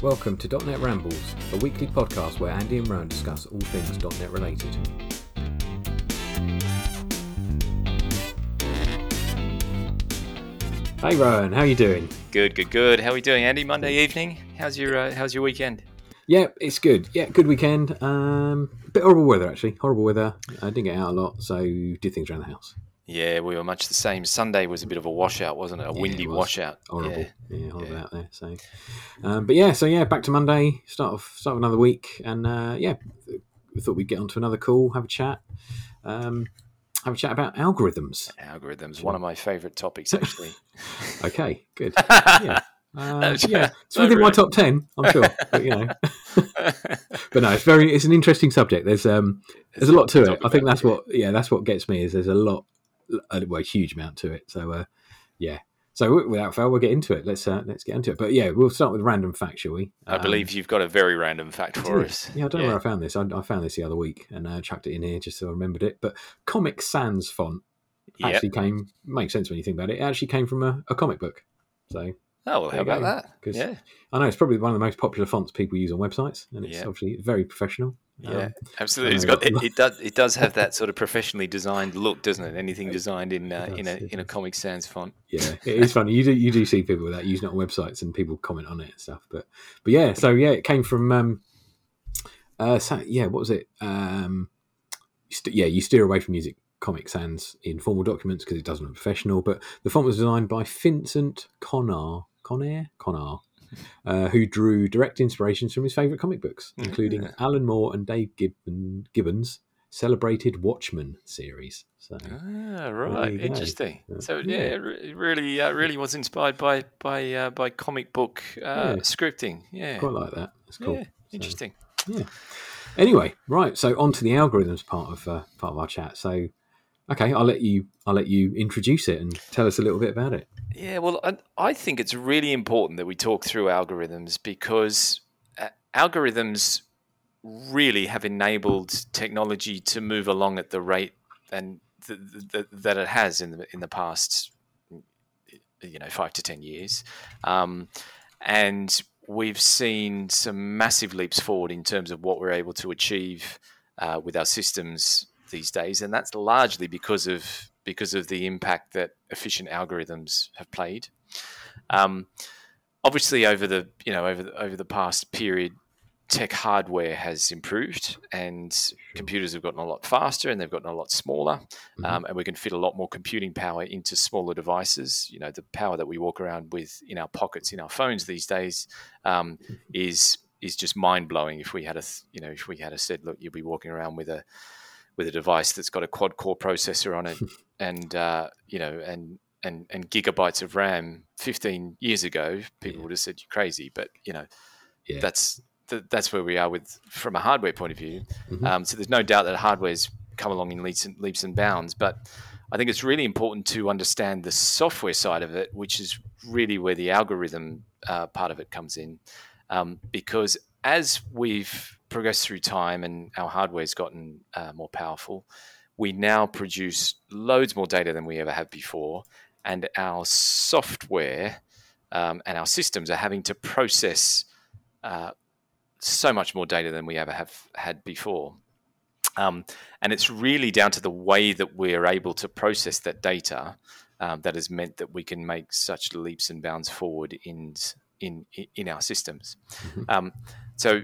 Welcome to .NET Rambles, a weekly podcast where Andy and Rowan discuss all things .NET related. Hey Rowan, how you doing? Good, good, good. How are we doing, Andy? Monday evening. How's your uh, How's your weekend? Yeah, it's good. Yeah, good weekend. Um, bit horrible weather actually. Horrible weather. I didn't get out a lot, so did things around the house. Yeah, we were much the same. Sunday was a bit of a washout, wasn't it? A Yeah, windy it washout. Horrible. Yeah. Yeah, horrible Yeah. out there. So, um, but yeah, so yeah, back to Monday. Start of start of another week, and uh, yeah, we thought we'd get onto another call, have a chat, um, have a chat about algorithms. Algorithms, one of my favourite topics, actually. Okay, good. Yeah. Uh, yeah, it's within my top ten, I'm sure. But you know, but no, it's very, it's an interesting subject. There's um, there's a lot to it. I think that's what, yeah, that's what gets me is there's a lot, a, well, a huge amount to it. So, uh, yeah. So without fail, we'll get into it. Let's uh, let's get into it. But yeah, we'll start with random fact, shall we? I Um, believe you've got a very random fact for us. Yeah, I don't know where I found this. I, I found this the other week and uh, chucked it in here just so I remembered it. But Comic Sans font Yep. actually came makes sense when you think about it. It actually came from a, a comic book. So Oh, well, how about go. that? 'Cause- Yeah, I know it's probably one of the most popular fonts people use on websites, and it's Yeah. obviously very professional. Yeah, Um, absolutely. Know, got, it, it does it does have that sort of professionally designed look, doesn't it? Anything designed in uh, in a in a. Comic Sans font. yeah, it is funny. You do you do see people with that using it on websites, and people comment on it and stuff. But but yeah, so yeah, it came from um, uh, yeah, what was it? Um, st- yeah, you steer away from music Comic Sans in formal documents because it doesn't look professional. But the font was designed by Vincent Connar, Conair, Connar, uh, who drew direct inspirations from his favourite comic books, including Yeah. Alan Moore and Dave Gibbon, Gibbons' celebrated Watchmen series. So Ah, right, go. interesting. Yeah. So Yeah. yeah, it really uh, really was inspired by by uh, by comic book uh, Yeah. scripting. Yeah, quite like that. It's cool. yeah, So- interesting. Anyway, right. So on to the algorithms part of uh, part of our chat. So, okay, I'll let you I'll let you introduce it and tell us a little bit about it. Yeah, well, I, I think it's really important that we talk through algorithms because uh, algorithms really have enabled technology to move along at the rate and th- th- th- that it has in the in the past, you know, five to ten years, um, and we've seen some massive leaps forward in terms of what we're able to achieve uh, with our systems these days, and that's largely because of because of the impact that efficient algorithms have played. Um, obviously, over the you know over the, over the past period, tech hardware has improved, and computers have gotten a lot faster, and they've gotten a lot smaller, um, and we can fit a lot more computing power into smaller devices. You know, the power that we walk around with in our pockets in our phones these days um, is is just mind blowing. If we had a you know if we had a said, look, you'll be walking around with a with a device that's got a quad core processor on it, and uh, you know, and and and gigabytes of RAM. Fifteen years ago, people Yeah. would have said you're crazy, but you know, Yeah. that's th- that's where we are with from a hardware point of view. Mhm. Um, so there's no doubt that hardware's come along in leaps and, leaps and bounds, but I think it's really important to understand the software side of it, which is really where the algorithm uh, part of it comes in, um, because as we've progressed through time and our hardware's gotten uh, more powerful, we now produce loads more data than we ever have before, and our software um, and our systems are having to process uh, so much more data than we ever have had before. Um, and it's really down to the way that we're able to process that data um, that has meant that we can make such leaps and bounds forward in in in our systems. Mhm. Um, so,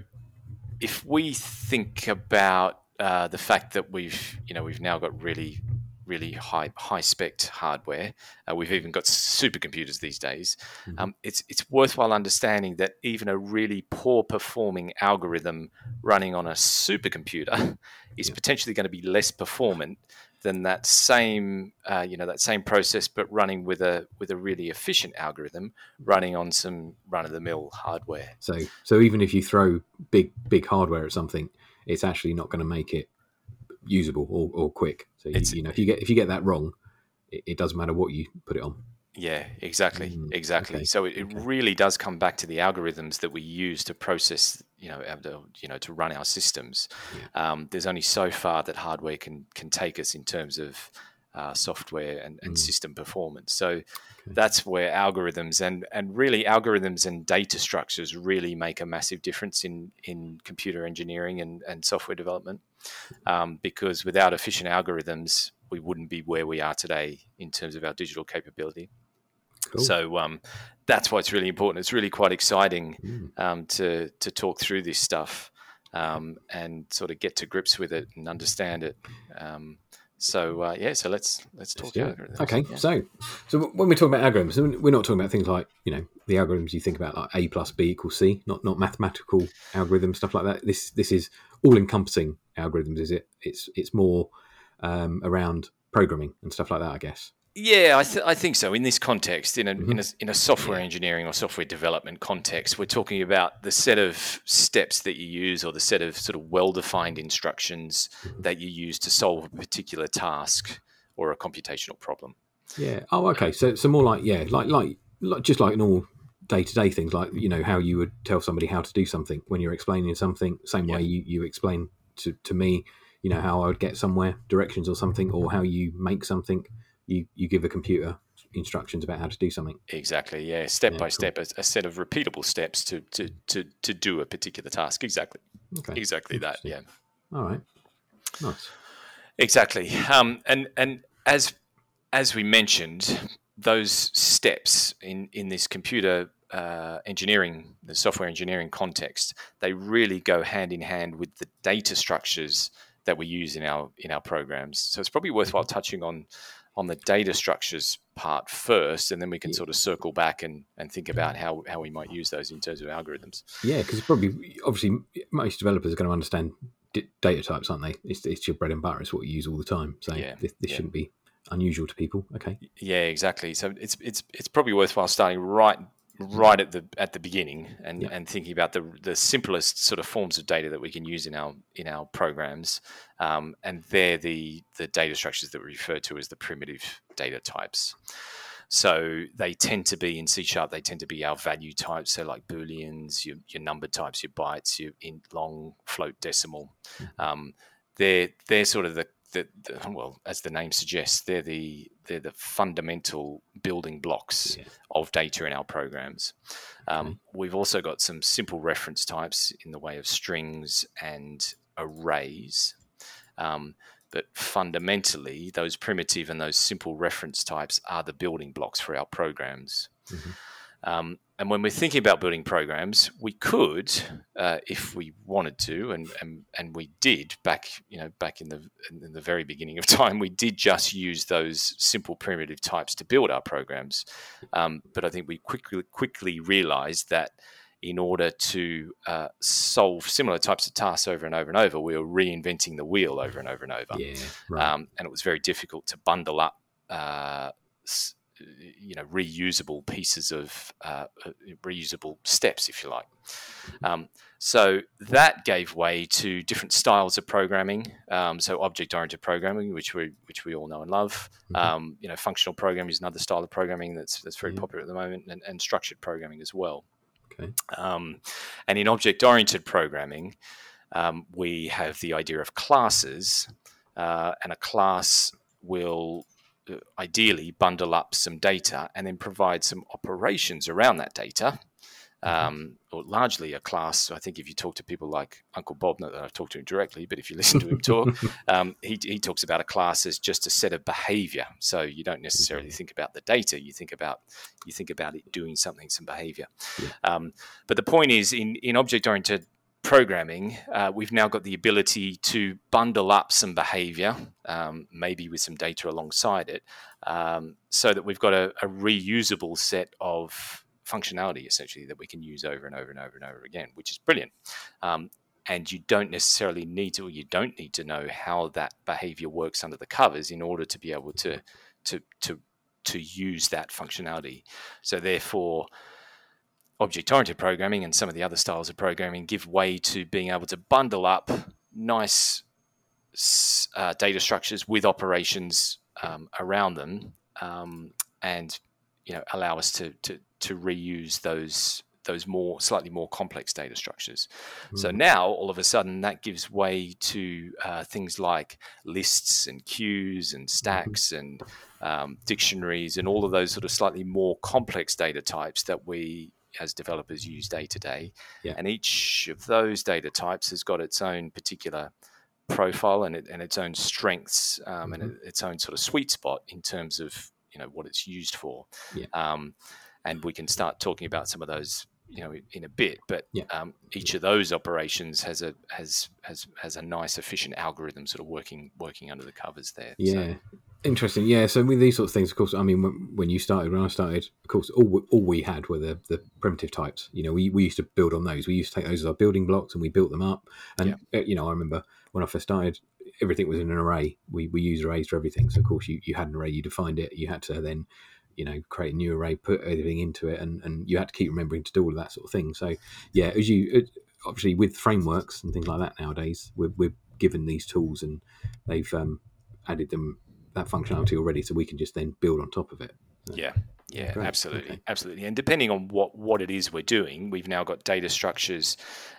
if we think about uh, the fact that we've you know we've now got really really high high spec hardware, uh, we've even got supercomputers these days. Mhm. Um, it's it's worthwhile understanding that even a really poor performing algorithm running on a supercomputer is Yeah. potentially going to be less performant than that same uh, you know that same process, but running with a with a really efficient algorithm running on some run of the mill hardware. So so even if you throw big big hardware at something, it's actually not going to make it usable or, or quick. So you, you know if you get if you get that wrong, it, it doesn't matter what you put it on. Yeah, exactly, Mm, exactly. okay, So it, it okay. really does come back to the algorithms that we use to process, you know, uh, you know, to run our systems. Um, there's only so far that hardware can can take us in terms of uh, software and, and mm. system performance. So okay. that's where algorithms and and really algorithms and data structures really make a massive difference in in computer engineering and, and software development. Um, because without efficient algorithms, we wouldn't be where we are today in terms of our digital capability. Cool. So um, that's why it's really important. It's really quite exciting mm. um, to to talk through this stuff um, and sort of get to grips with it and understand it. Um, so uh, yeah, so let's let's talk let's algorithms. Okay, yeah. so so when we talk about algorithms, we're not talking about things like you know the algorithms you think about like a plus b equals c, not not mathematical algorithms stuff like that. This this is all encompassing algorithms, is it? It's it's more um, around programming and stuff like that, I guess. Yeah, I, th- I think so. In this context, in a, mm-hmm. in, a, in a software engineering or software development context, we're talking about the set of steps that you use or the set of sort of well defined instructions mm-hmm. that you use to solve a particular task or a computational problem. Yeah. Oh, okay. So, so more like yeah, like like, like just like normal day to day things, like you know how you would tell somebody how to do something when you're explaining something. Same way you you explain to to me, you know how I would get somewhere, directions or something, or how you make something you you give a computer instructions about how to do something. Exactly. Yeah. Step yeah, by cool. step, a, a, set of repeatable steps to, to to to do a particular task. Exactly. Okay. Exactly that. Yeah. All right. Nice. Exactly. Um, and and as as we mentioned, those steps in in this computer uh, engineering, the software engineering context, they really go hand in hand with the data structures that we use in our in our programs. So it's probably worthwhile touching on on the data structures part first, and then we can yeah. sort of circle back and, and think about how, how we might use those in terms of algorithms. Yeah, because probably obviously most developers are going to understand d- data types, aren't they? It's, it's your bread and butter. It's what you use all the time. So yeah. this, this yeah. shouldn't be unusual to people. Okay. Yeah, exactly. So it's it's it's probably worthwhile starting right right at the at the beginning and, yeah. and thinking about the the simplest sort of forms of data that we can use in our in our programs um, and they're the the data structures that we refer to as the primitive data types so they tend to be in C sharp they tend to be our value types so like booleans your, your number types your bytes your in long float decimal mm-hmm. um, they're they're sort of the well, as the name suggests, they're the they're the fundamental building blocks yeah. of data in our programs. Um, okay. We've also got some simple reference types in the way of strings and arrays. Um, but fundamentally, those primitive and those simple reference types are the building blocks for our programs. Mm-hmm. Um, and when we're thinking about building programs, we could, uh, if we wanted to, and, and and we did back, you know, back in the in the very beginning of time, we did just use those simple primitive types to build our programs. Um, but I think we quickly quickly realized that in order to uh, solve similar types of tasks over and over and over, we were reinventing the wheel over and over and over. Yeah, right. um, and it was very difficult to bundle up. Uh, you know reusable pieces of uh, uh, reusable steps, if you like. Um, so that gave way to different styles of programming. Um, so object-oriented programming, which we which we all know and love. Mm-hmm. Um, you know, functional programming is another style of programming that's that's very popular at the moment, and, and structured programming as well. Okay. Um, and in object-oriented programming, um, we have the idea of classes, uh, and a class will ideally bundle up some data and then provide some operations around that data. Mm-hmm. Um, or largely a class. I think if you talk to people like Uncle Bob, not that I've talked to him directly, but if you listen to him talk, um, he, he talks about a class as just a set of behavior. So you don't necessarily mm-hmm. think about the data. You think about you think about it doing something, some behavior. Yeah. Um, but the point is, in in object oriented programming, uh, we've now got the ability to bundle up some behavior, um, maybe with some data alongside it, um, so that we've got a, a, reusable set of functionality essentially that we can use over and over and over and over again, which is brilliant. Um, and you don't necessarily need to, or you don't need to know how that behavior works under the covers in order to be able to to to to use that functionality. So therefore object oriented programming and some of the other styles of programming give way to being able to bundle up nice uh, data structures with operations um, around them um, and you know allow us to, to, to reuse those those more slightly more complex data structures. Mm. So now all of a sudden that gives way to uh, things like lists and queues and mm-hmm. stacks and um, dictionaries and all of those sort of slightly more complex data types that we as developers use day to day. And each of those data types has got its own particular profile and, it, and its own strengths um, mm-hmm. and its own sort of sweet spot in terms of you know what it's used for. Yeah. Um, and we can start talking about some of those you know in a bit but yeah. um, each of those operations has a has has has a nice efficient algorithm sort of working working under the covers there yeah so, interesting yeah so with these sorts of things of course i mean when, when you started when i started of course all, we, all we had were the, the primitive types you know we, we used to build on those. We used to take those as our building blocks and we built them up. And yeah. Uh, you know i remember when i first started everything was in an array. We, we use arrays for everything. So of course you, you had an array you defined it you had to then you know create a new array put everything into it and, and you had to keep remembering to do all of that sort of thing. So yeah as you obviously with frameworks and things like that nowadays we're, we're given these tools and they've um, added them that functionality already so we can just then build on top of it so. yeah yeah, Great. absolutely, okay. absolutely. And depending on what what it is we're doing, we've now got data structures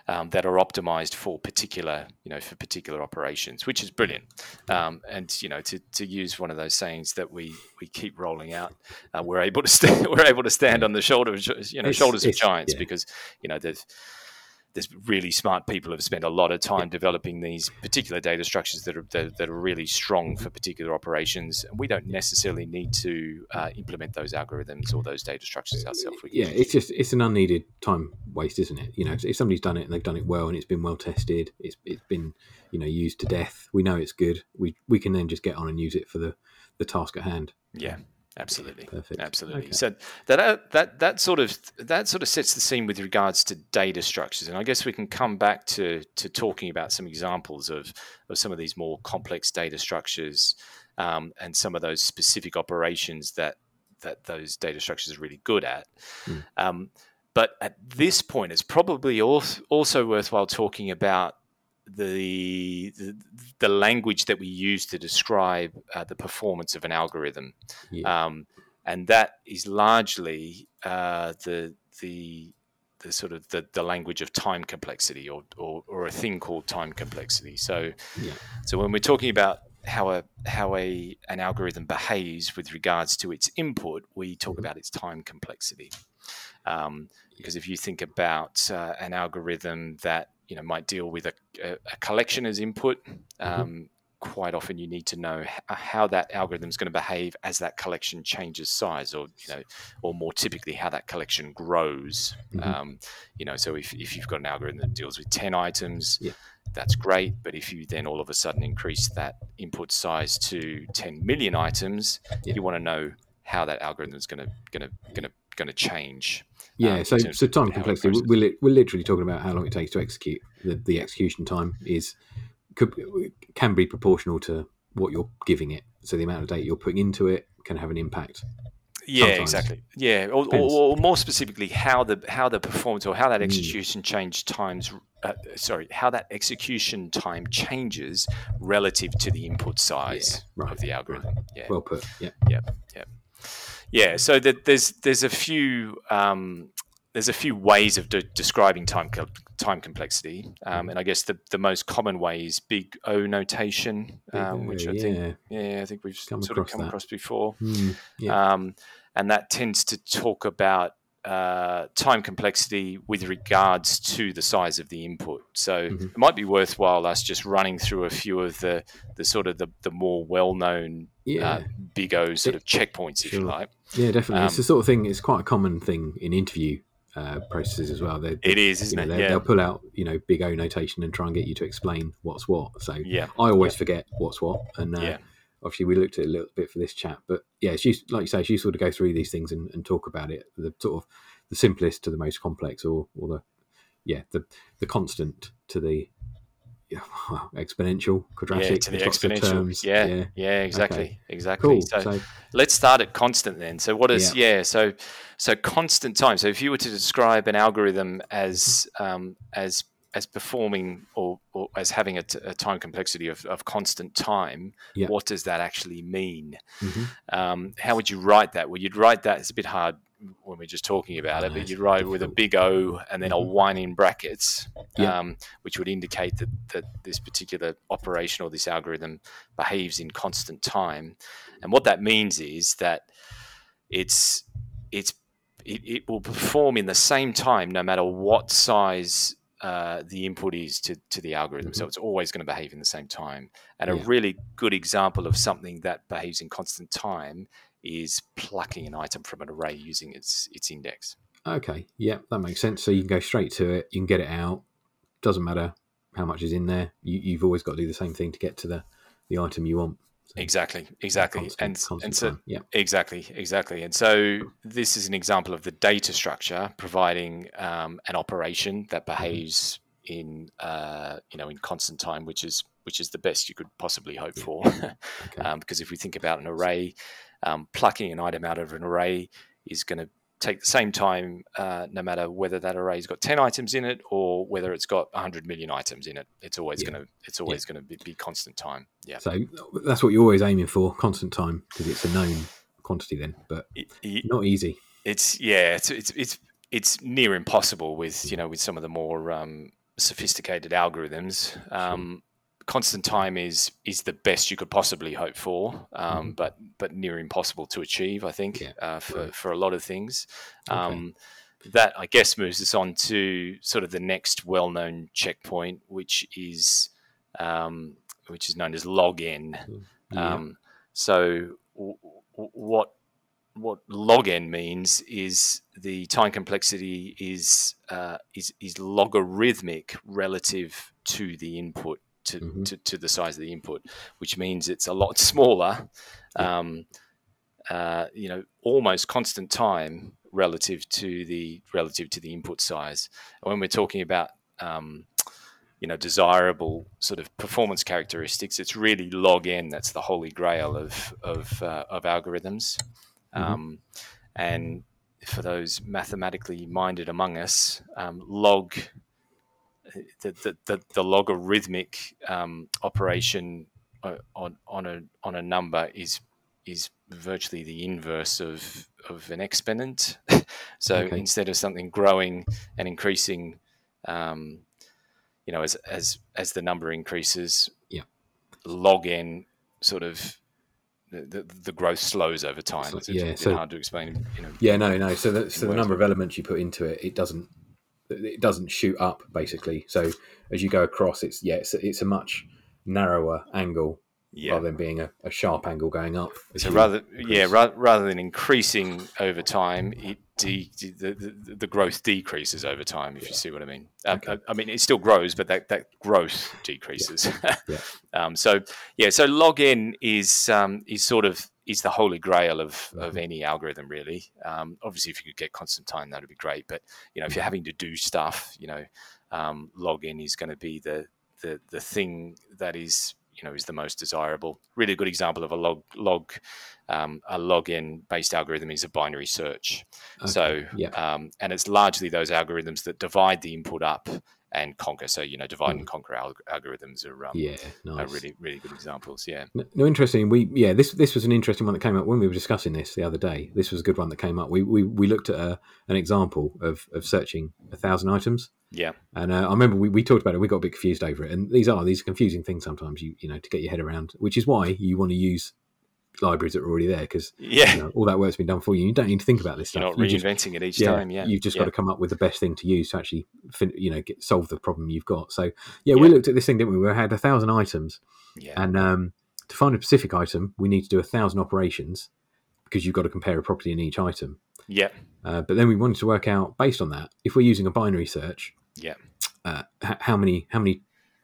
um, that are optimized for particular, you know, for particular operations, which is brilliant. Um, and you know, to, to use one of those sayings that we we keep rolling out, uh, we're able to stand we're able to stand on the shoulders, you know, it's, shoulders of giants yeah. because you know there's there's really smart people have spent a lot of time developing these particular data structures that are that, that are really strong for particular operations. And we don't necessarily need to uh, implement those algorithms or those data structures ourselves. yeah, it's just it's an unneeded time waste, isn't it? You know, if somebody's done it and they've done it well and it's been well tested, it's it's been you know used to death. We know it's good. We we can then just get on and use it for the the task at hand. Yeah, Absolutely, perfect. Absolutely. Okay. So that uh, that that sort of that sort of sets the scene with regards to data structures, and I guess we can come back to to talking about some examples of of some of these more complex data structures um, and some of those specific operations that that those data structures are really good at. Mm. Um, but at this point, it's probably also worthwhile talking about the, the, the language that we use to describe uh, the performance of an algorithm, yeah. um, and that is largely uh, the the the sort of the, the language of time complexity or, or, or a thing called time complexity. So yeah. so when we're talking about how a how a an algorithm behaves with regards to its input, we talk mm-hmm. about its time complexity. Um, because if you think about uh, an algorithm that you know might deal with a, a collection as input. Mm-hmm. Um, quite often, you need to know how that algorithm is going to behave as that collection changes size, or you know, or more typically, how that collection grows. Mm-hmm. Um, you know, so if, if you've got an algorithm that deals with ten items. Yeah. That's great, but if you then all of a sudden increase that input size to 10 million items, yeah. you want to know how that algorithm is going to going to going to going to change yeah, um, so so time complexity. We're, we're literally talking about how long it takes to execute. The, the execution time is could, can be proportional to what you're giving it. So the amount of data you're putting into it can have an impact. Yeah, Sometimes. exactly. Yeah, or, or, or, more specifically, how the how the performance or how that mm. execution mm. change times. Uh, sorry, how that execution time changes relative to the input size yeah, right, of the algorithm. Right. Yeah. Well put. Yeah. Yeah. Yeah. Yeah, so the, there's there's a few um, there's a few ways of de- describing time co- time complexity, um, and I guess the, the most common way is big O notation, um, which I yeah. think yeah I think we've come sort of come that. across before, mm, yeah. Um, and that tends to talk about uh, time complexity with regards to the size of the input. So mm-hmm. it might be worthwhile us just running through a few of the the sort of the, the more well known yeah. uh, big O sort of checkpoints, if sure. you like. Yeah, definitely. Um, it's the sort of thing. It's quite a common thing in interview uh, processes as well. They're, it is, isn't know, it? Yeah. They'll pull out you know big O notation and try and get you to explain what's what. So yeah, I always yeah. forget what's what, and uh, yeah. Obviously we looked at it a little bit for this chat. But yeah, it's used, like you say, it's useful to go through these things and, and talk about it. The sort of the simplest to the most complex, or or the yeah the the constant to the yeah, exponential, quadratic, yeah, to the exponential. Yeah, yeah, yeah, exactly, okay. exactly. Cool. So, so, let's start at constant then. So what is yeah. yeah. So so constant time. So if you were to describe an algorithm as um, as as performing or, or as having a, t- a time complexity of, of constant time, yeah. what does that actually mean? Mm-hmm. Um, how would you write that? Well, you'd write that. It's a bit hard when we're just talking about it, but you'd write it with a big O and then a one in brackets, Yeah. um, which would indicate that, that this particular operation or this algorithm behaves in constant time. And what that means is that it's it's it, it will perform in the same time no matter what size uh, the input is to, to the algorithm. So it's always going to behave in the same time. And a Mm-hmm. Really good example of something that behaves in constant time is plucking an item from an array using its its index. Okay, yeah, that makes sense. So you can go straight to it, you can get it out. Doesn't matter how much is in there. You, you've always got to do the same thing to get to the, the item you want. So, Exactly, exactly, constant- and constant and so time. yeah, Exactly, exactly. And so this is an example of the data structure providing um, an operation that Mm-hmm. behaves in uh, you know in constant time, which is which is the best you could possibly hope Yeah. for. okay, um, because if we think about an array, um, plucking an item out of an array is going to take the same time, uh, no matter whether that array's got ten items in it or whether it's got hundred million items in it. It's always Yeah. going to it's always going to be, be constant time. Yeah. so that's what you're always aiming for, constant time, because it's a known quantity then, but It- it- not easy. it's yeah it's it's it's it's near impossible with you know with some of the more um, sophisticated algorithms um, constant time is is the best you could possibly hope for um, Mhm. but but near impossible to achieve i think Yeah, uh, for right. for a lot of things Okay. um, that i guess moves us on to sort of the next well-known checkpoint which is um, which is known as log n Yeah. um, so w- w- what what log n means is the time complexity is uh, is is logarithmic relative to the input to, Mhm. to, to the size of the input, which means it's a lot smaller. Um, uh, you know, almost constant time relative to the relative to the input size. And when we're talking about um, you know desirable sort of performance characteristics, it's really log n that's the holy grail of of, uh, of algorithms. Mhm. Um, and for those mathematically minded among us, um, log the, the, the, the logarithmic um, operation uh, on on a on a number is is virtually the inverse of of an exponent. so Okay. instead of something growing and increasing, um, you know, as as as the number increases, Yeah. log n sort of the, the, the growth slows over time. So- it's yeah, so- hard to explain. You know, Yeah, no, no. So, the, so the number of elements you put into it, it doesn't, it doesn't shoot up basically. So as you go across, it's yeah, it's, it's a much narrower angle yeah. rather than being a, a sharp angle going up. So rather, yeah, ra- rather than increasing over time, it de- de- the, the, the growth decreases over time. If you see what I mean. Um, Okay. I, I mean, it still grows, but that, that growth decreases. Yeah. um, so yeah, so log n is um, is sort of is the holy grail of, of Mhm. any algorithm, really. Um, obviously, if you could get constant time, that would be great. But you know, if you're having to do stuff, you know, um, log n is going to be the, the the thing that is you know is the most desirable. Really good example of a log log um, a log n based algorithm is a binary search. Okay, So yeah. um, and it's largely those algorithms that divide the input up and conquer. So you know, divide and conquer alg- algorithms are um, yeah, are really really good examples. Yeah. No, no, interesting. We yeah, this this was an interesting one that came up when we were discussing this the other day. This was a good one that came up. We we, we looked at a, an example of of searching a thousand items, Yeah. and uh, I remember we, we talked about it. We got a bit confused over it, and these are these are confusing things sometimes. You you know to get your head around, which is why you want to use libraries that are already there because Yeah. you know, all that work's been done for you. You don't need to think about this stuff. You're stuff. not You just- reinventing it each yeah, time. Yeah. you've just yeah. got to come up with the best thing to use to actually, fin- you know, get, solve the problem you've got. So, yeah, we looked at this thing, didn't we? We had a thousand items, Yeah. and um, to find a specific item, we need to do a thousand operations because you've got to compare a property in each item. Yeah. Uh, but then we wanted to work out, based on that, if we're using a binary search, Yeah. uh, h- how many how many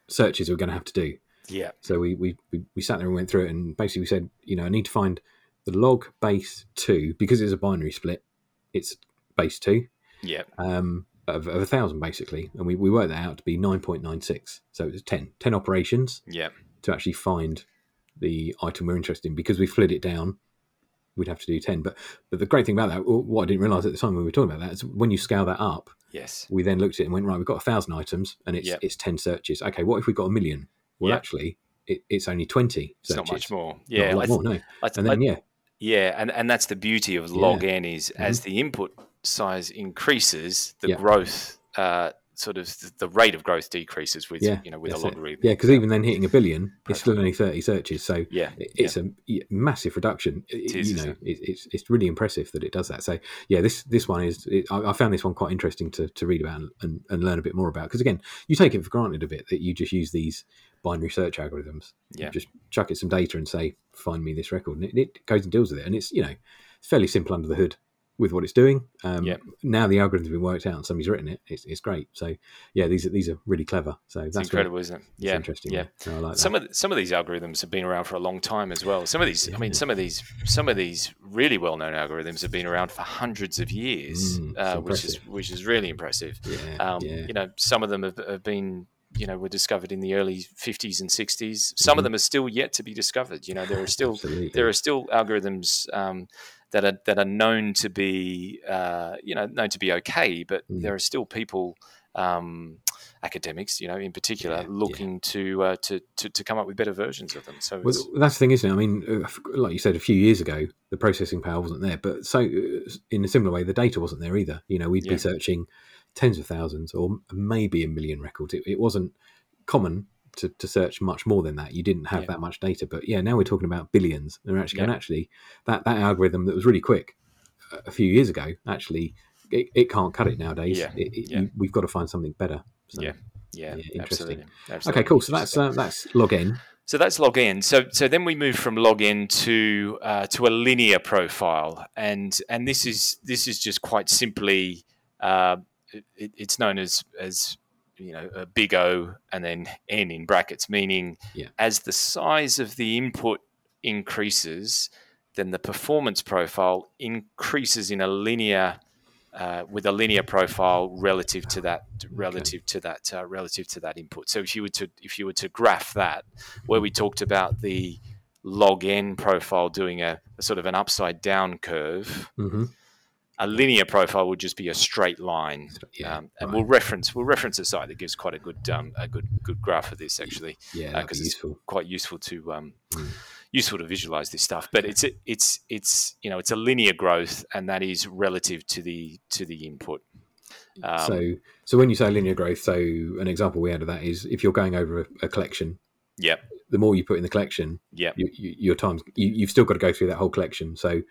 searches we're going to have to do. Yeah. So we, we we we sat there and went through it, and basically we said, you know, I need to find the log base two because it's a binary split. It's base two Yeah. um, of, of a thousand basically, and we, we worked that out to be nine point nine six. So it's 10, 10 operations Yeah. to actually find the item we're interested in. Because we split it down, we'd have to do ten. But but the great thing about that, what I didn't realise at the time when we were talking about that, is when you scale that up, Yes. we then looked at it and went right, we've got a thousand items, and it's Yeah. it's ten searches. Okay, what if we've got a million? Well, Yeah. actually, it, it's only twenty It's searches. not much more. Not Yeah. a lot I, more, no. Th- And then I- yeah, Yeah, and, and that's the beauty of log n is as the input size increases, the Mm-hmm. Growth uh, sort of the, rate of growth decreases with Yeah, you know with a logarithm. Yeah, because even then hitting a billion, it's still only thirty searches. So Yeah, it- it's a massive reduction. It- is, you know, it, it's it's really impressive that it does that. So yeah, this this one is. I, I found this one quite interesting to, to read about and, and learn a bit more about. Because again, you take it for granted a bit that you just use these binary search algorithms. You Yeah. just chuck it some data and say, find me this record, and it, it goes and deals with it. And it's you know, it's fairly simple under the hood with what it's doing. Um, Yeah. Now the algorithm's been worked out and somebody's written it. It's, it's great. So yeah, these are these are really clever. So It's that's incredible, isn't it? Yeah, interesting. yeah. I like that. Some of the, some of these algorithms have been around for a long time as well. Some of these, I mean, some of these, some of these really well known algorithms have been around for hundreds of years, Mm, uh, which is which is really impressive. yeah, Um, yeah. You know, some of them have, have been, you know, were discovered in the early 50s and 60s. Some of Mhm. them are still yet to be discovered. You know, there are still there are still algorithms um, that are that are known to be, uh, you know, known to be okay, but Mm. there are still people. Um, academics, you know, in particular, Yeah, yeah. looking to, uh, to to to come up with better versions of them. So Well, it's, that's the thing, isn't it? I mean, uh, like you said, a few years ago, the processing power wasn't there, but so uh, in a similar way, the data wasn't there either. You know, we'd Yeah. be searching tens of thousands or maybe a million records. It, it wasn't common to, to search much more than that. You didn't have Yeah. that much data, but yeah, now we're talking about billions. And actually, Yeah. and actually, that that algorithm that was really quick a few years ago, actually, it, it can't cut it nowadays. Yeah, it- yeah. you- we've got to find something better. So, Yeah. yeah, yeah, interesting. absolutely, absolutely. Okay, cool. So that's uh, that's log n. So that's log n. So so then we move from log n to uh, to a linear profile, and and this is this is just quite simply uh, it, it's known as as you know a big O and then n in brackets, meaning Yeah. as the size of the input increases, then the performance profile increases in a linear. Uh, with a linear profile relative to that relative to that uh, relative to that input. So if you were to if you were to graph that, where we talked about the log n profile doing a, a sort of an upside down curve, hmm a linear profile would just be a straight line. Yeah, um, and right. we'll reference we'll reference a site that gives quite a good um, a good good graph of this actually. yeah, uh, that'd be it's useful. quite useful to um, Mm. useful to visualize this stuff. But it's a- it's it's you know it's a linear growth, and that is relative to the to the input. Um, so, so when you say linear growth, so an example we had of that is if you're going over a, a collection, yeah, the more you put in the collection, yeah, you, you, your time you, you've still got to go through that whole collection. So,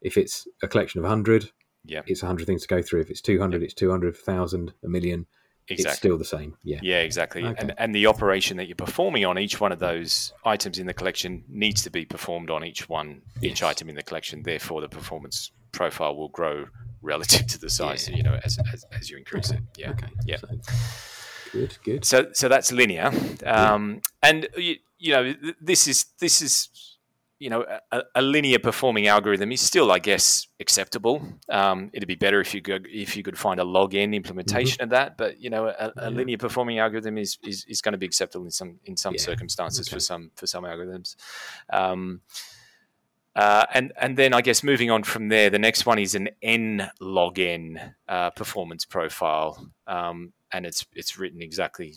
if it's a collection of hundred, yeah, it's hundred things to go through. If it's two hundred, it's two hundred thousand, a million. It's exactly. still the same. Yeah, Yeah, exactly. Okay. And and the operation that you're performing on each one of those items in the collection needs to be performed on each one, each item in the collection. Therefore, the performance profile will grow relative to the size, Yeah. you know, as, as, as you increase it. Yeah. Okay. Yeah. So, good. Good. So so that's linear, um, and you, you know this is this is you know a, a linear performing algorithm is still I guess acceptable. Um, it'd be better if you could if you could find a log n implementation of that, but you know a, a Mm-hmm. Yeah. linear performing algorithm is, is, is going to be acceptable in some in some Yeah. circumstances Okay. for some for some algorithms. Um, uh, and and then I guess moving on from there, the next one is an n log n uh, performance profile, um, and it's it's written exactly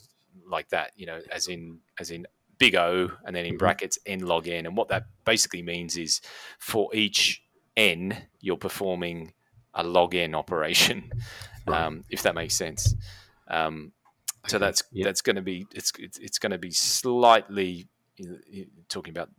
like that, you know, as in as in big O and then in Mhm. brackets n log n, and what that basically means is for each n you're performing a log n operation, Right. um, if that makes sense. Um, so that's that's going to be it's it's, it's going to be slightly talking about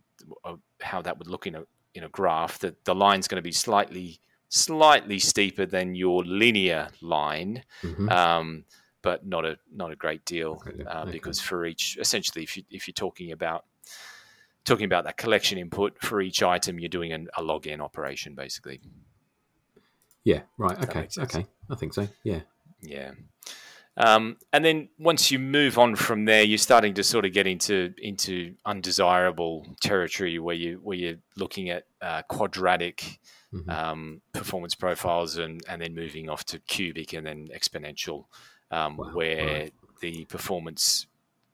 uh, how that would look in a in a graph. That the line's going to be slightly slightly steeper than your linear line, Mhm. um, but not a not a great deal Okay, yeah, uh, okay. because for each essentially if you if you're talking about talking about that collection input for each item you're doing an, a log n operation basically yeah. Right. Okay. Okay. I think so. Yeah. Yeah. Um, and then once you move on from there, you're starting to sort of get into into undesirable territory where you where you're looking at uh, quadratic Mhm. um, performance profiles and and then moving off to cubic and then exponential, um, Wow, where right. the performance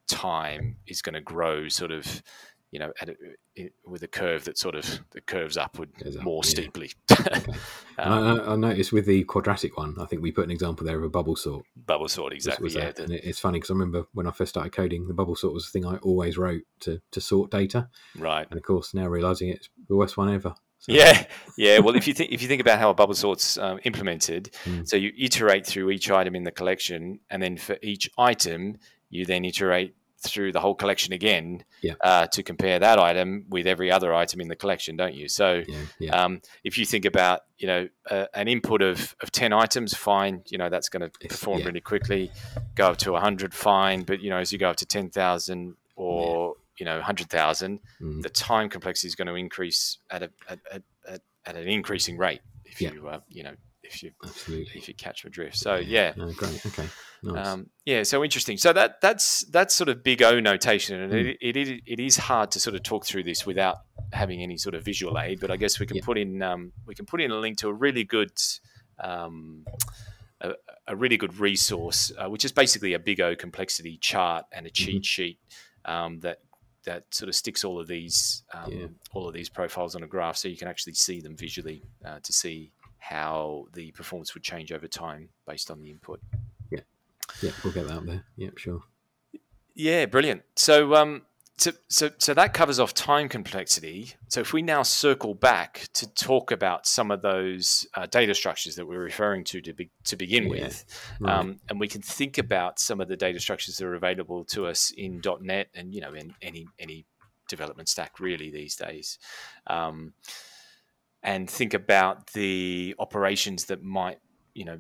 time is going to grow sort of you know at a, it, with a curve that sort of that curves upward up, more yeah. steeply. Okay. And I, I- noticed with the quadratic one, I think we put an example there of a bubble sort. Bubble sort exactly. was yeah. the- and it, it's funny because I remember when I first started coding, the bubble sort was the thing I always wrote to, to sort data. right. And of course, now realizing it's the worst one ever. So, Yeah, yeah. Well, if you think if you think about how a bubble sort's um, implemented, Mm. so you iterate through each item in the collection, and then for each item, you then iterate through the whole collection again Yeah. uh, to compare that item with every other item in the collection, don't you? So yeah, yeah, um, if you think about you know uh, an input of, of 10 items fine you know that's going to perform really quickly go up to 100 fine but you know as you go up to 10,000 or you know 100,000 Mm. the time complexity is going to increase at a at, at, at, at an increasing rate if Yeah. you uh, you know if you absolutely. if you catch my drift so yeah No, great. Okay. Nice. um, yeah, so interesting. So that that's that's sort of big O notation, and Hmm. it, it, it is hard to sort of talk through this without having any sort of visual aid. But I guess we can Yeah. put in um, we can put in a link to a really good um, a, a really good resource, uh, which is basically a big O complexity chart and a Mm-hmm. cheat sheet um, that that sort of sticks all of these um, Yeah. all of these profiles on a graph, so you can actually see them visually uh, to see how the performance would change over time based on the input. yeah, yeah, we'll get that up there. Yeah, sure. Yeah, brilliant. So, um, so, so, so that covers off time complexity. So, if we now circle back to talk about some of those uh, data structures that we're referring to to, be, to begin Yeah, with, Right. um, and we can think about some of the data structures that are available to us in .NET and you know in any any development stack really these days, um, and think about the operations that might you know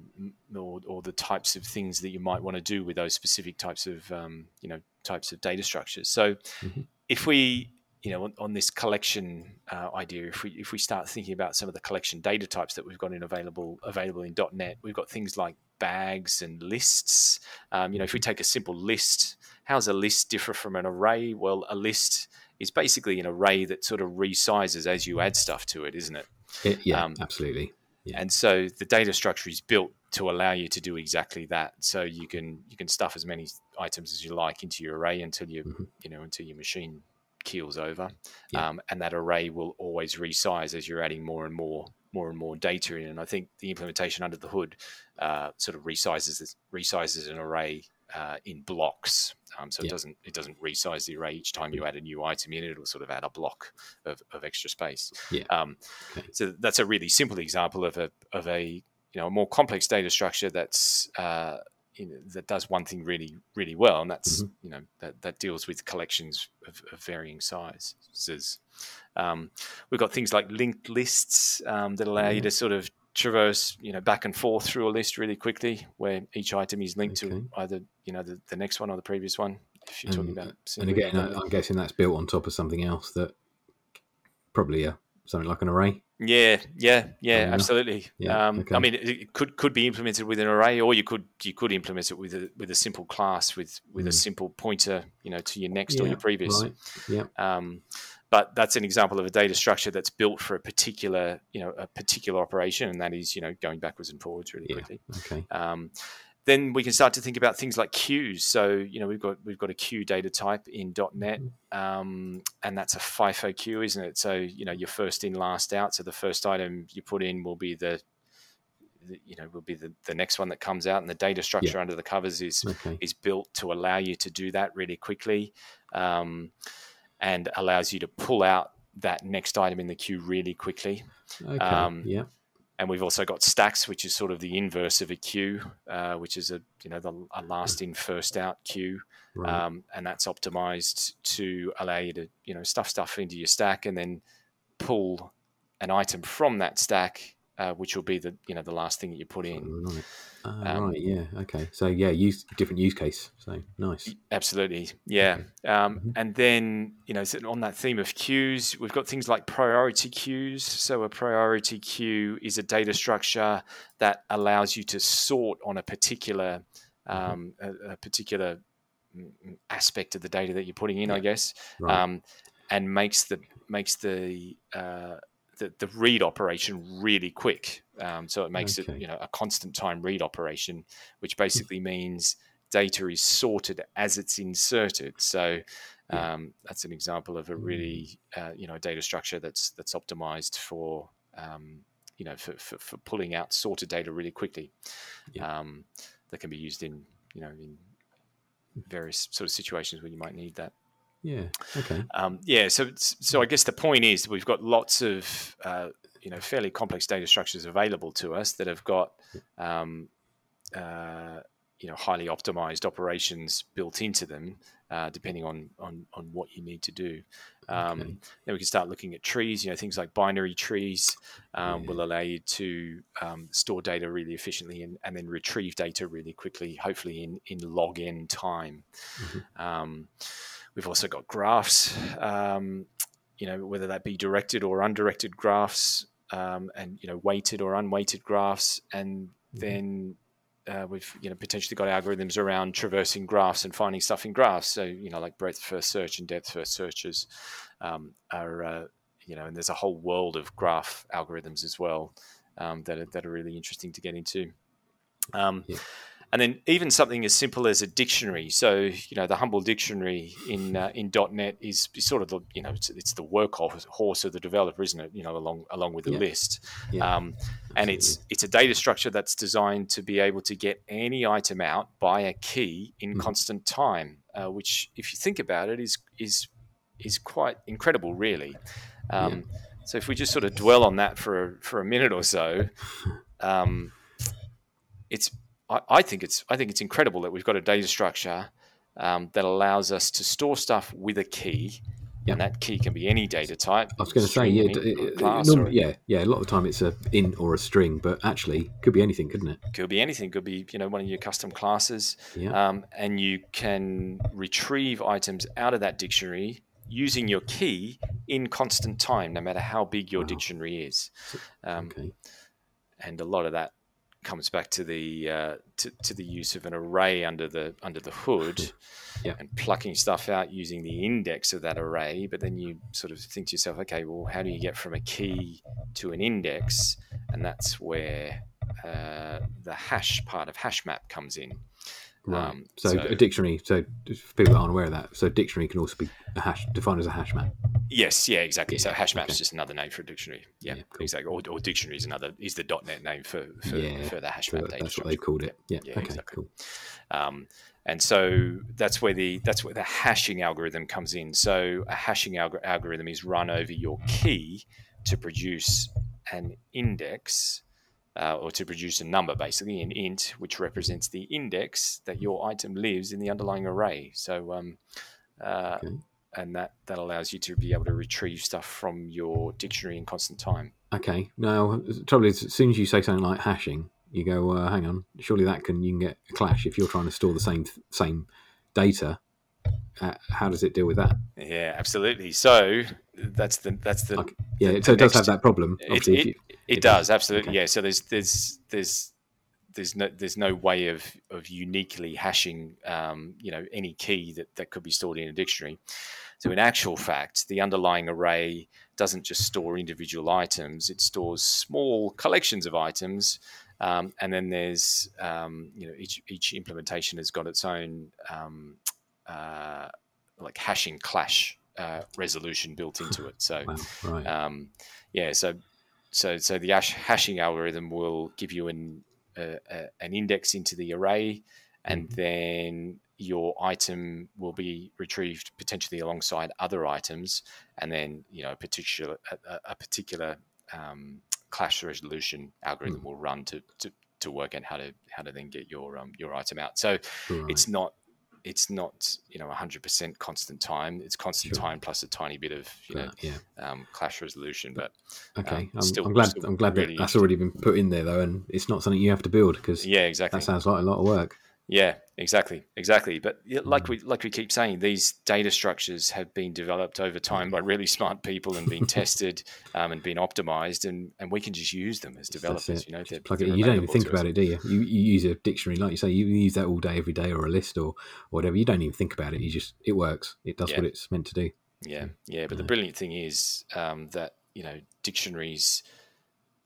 or, or the types of things that you might want to do with those specific types of um, you know types of data structures. So Mhm. if we you know on, on this collection uh, idea if we if we start thinking about some of the collection data types that we've got in available available in .NET we've got things like bags and lists um, you know if we take a simple list how does a list differ from an array well a list is basically an array that sort of resizes as you add stuff to it isn't it It- yeah, um, absolutely. Yeah. and so the data structure is built to allow you to do exactly that so you can you can stuff as many items as you like into your array until you Mhm. you know until your machine keels over Yeah. um, and that array will always resize as you're adding more and more more and more data in and i think the implementation under the hood uh, sort of resizes this, resizes an array uh, in blocks um, so it doesn't it doesn't resize the array each time you add a new item in it it'll sort of add a block of, of extra space Yeah. um, Okay. so that's a really simple example of a of a you know a more complex data structure that's uh, you know, that does one thing really really well, and that's Mm-hmm. you know that, that deals with collections of, of varying sizes. Um, we've got things like linked lists um, that allow you to sort of traverse you know back and forth through a list really quickly, where each item is linked Okay. to either you know the, the next one or the previous one. If you're talking about And again. I- I'm guessing that's built on top of something else that probably uh, something like an array. Yeah, yeah, yeah, enough. absolutely. Yeah, um, okay. I mean, it, could could be implemented with an array, or you could you could implement it with a with a simple class with with a Mm. simple pointer, you know, to your next or your previous. Right. Yeah. Um, but that's an example of a data structure that's built for a particular you know a particular operation, and that is you know going backwards and forwards really Yeah. quickly. Okay. Um, then we can start to think about things like queues. So you know we've got we've got a queue data type in .NET, um, and that's a FIFO queue, isn't it? So you know your first in, last out. So the first item you put in will be the, the you know will be the, the next one that comes out, and the data structure under the covers is Okay. is built to allow you to do that really quickly, um, and allows you to pull out that next item in the queue really quickly. Okay. um, yeah. and we've also got stacks, which is sort of the inverse of a queue, uh, which is a you know the a last in first out queue, Right. um, and that's optimized to allow you to you know stuff stuff into your stack and then pull an item from that stack, uh, which will be the you know the last thing that you put in. Right. Uh, um, right. Yeah. Okay. So yeah, use different use case. So nice. Absolutely, yeah. Um, Mhm. And then you know, on that theme of queues, we've got things like priority queues. So a priority queue is a data structure that allows you to sort on a particular um, a, a particular mm, mm, aspect of the data that you're putting in, I guess, Right. um, and makes the makes the uh, the, the read operation really quick. Um, so it makes Okay. it you know a constant time read operation, which basically means data is sorted as it's inserted. So um, that's an example of a really uh, you know data structure that's that's optimized for um, you know for, for, for pulling out sorted data really quickly. Yeah. Um, that can be used in you know in various sort of situations where you might need that. Yeah. Okay. Um, yeah. So, so I guess the point is we've got lots of uh, you know fairly complex data structures available to us that have got um, uh, you know highly optimized operations built into them, uh, depending on, on on what you need to do. Um, Okay. Then we can start looking at trees. You know, things like binary trees um, Yeah. will allow you to um, store data really efficiently and, and then retrieve data really quickly, hopefully in in log n time. Mhm. We've also got graphs. Um, you know, whether that be directed or undirected graphs, um, and you know, weighted or unweighted graphs, and Mhm. then uh, we've you know potentially got algorithms around traversing graphs and finding stuff in graphs. So you know, like breadth first search and depth first searches um, are uh, you know, and there's a whole world of graph algorithms as well um, that are, that are really interesting to get into. Um, Yeah. And then even something as simple as a dictionary. So you know, the humble dictionary in uh, in .NET is, is sort of the you know it's, it's the workhorse horse of the developer, isn't it? You know, along along with the Yeah. list. Yeah. Um, and it's it's a data structure that's designed to be able to get any item out by a key in Mhm. constant time, uh, which, if you think about it, is is is quite incredible, really. Um, So if we just sort of dwell on that for a, for a minute or so, um, it's I, I think it's I think it's incredible that we've got a data structure um, that allows us to store stuff with a key. Yeah. And that key can be any data type. I was going to say, yeah, int, d- it- class, norm- or- yeah, yeah. A lot of the time it's a int or a string, but actually could be anything, couldn't it? could be anything could be you know one of your custom classes Yeah. um, and you can retrieve items out of that dictionary using your key in constant time no matter how big your Wow. dictionary is um, okay. and a lot of that comes back to the uh, to, to the use of an array under the under the hood Yeah. and plucking stuff out using the index of that array. But then you sort of think to yourself okay well how do you get from a key to an index? And that's where uh, the hash part of hashmap comes in Right. um, so, so- a dictionary. So for people that aren't aware of that, so dictionary can also be a hash defined as a hash map. Yes, yeah, exactly. so hash map's okay. just another name for a dictionary. Yeah, Yeah, cool. exactly. Or, or dictionary is another is the .NET name for for, Yeah, for the hash So map that- that's what they called it. Yeah. Yeah, okay. exactly. Cool. Um, and so that's where the that's where the hashing algorithm comes in. So a hashing algor- algorithm is run over your key to produce an index. Uh, or to produce a number, basically an int, which represents the index that your item lives in the underlying array. So, um, uh, Okay. and that that allows you to be able to retrieve stuff from your dictionary in constant time. Okay. Now, the trouble is, as soon as you say something like hashing, you go, uh, "Hang on, surely that can you can get a clash if you're trying to store the same same data." Uh, how does it deal with that? Yeah, absolutely. So that's the that's the Okay. Yeah, the so it does have that problem. it, it, you, it does. absolutely Okay. yeah. So there's there's there's there's no there's no way of of uniquely hashing um, you know any key that that could be stored in a dictionary. So in actual fact, the underlying array doesn't just store individual items; it stores small collections of items. Um, and then there's, um, you know, each each implementation has got its own um, uh, like hashing clash uh, resolution built into it. So wow, right. um, yeah, so so so the hash, hashing algorithm will give you an uh, uh, an index into the array, and Mhm. then your item will be retrieved potentially alongside other items, and then you know a particular a, a- particular um, clash resolution algorithm will run to, to to work out how to how to then get your um, your item out. So right. it's not it's not you know 100% constant time it's constant Sure. time plus a tiny bit of you know yeah. um, clash resolution but Okay. um, I'm, still- I'm glad. still I'm glad really that that's already been put in there though, and it's not something you have to build because yeah exactly that sounds like a lot of work. Yeah exactly exactly but like Mm. we like we keep saying these data structures have been developed over time by really smart people and been tested um, and been optimized and and we can just use them as developers you know Just plug it. You don't even think about it, do you? you? You use a dictionary, like you say, you use that all day, every day, or a list, or whatever. You don't even think about it. You just it works. It does Yeah. what it's meant to do. Yeah, yeah. But the brilliant thing is um, that you know dictionaries.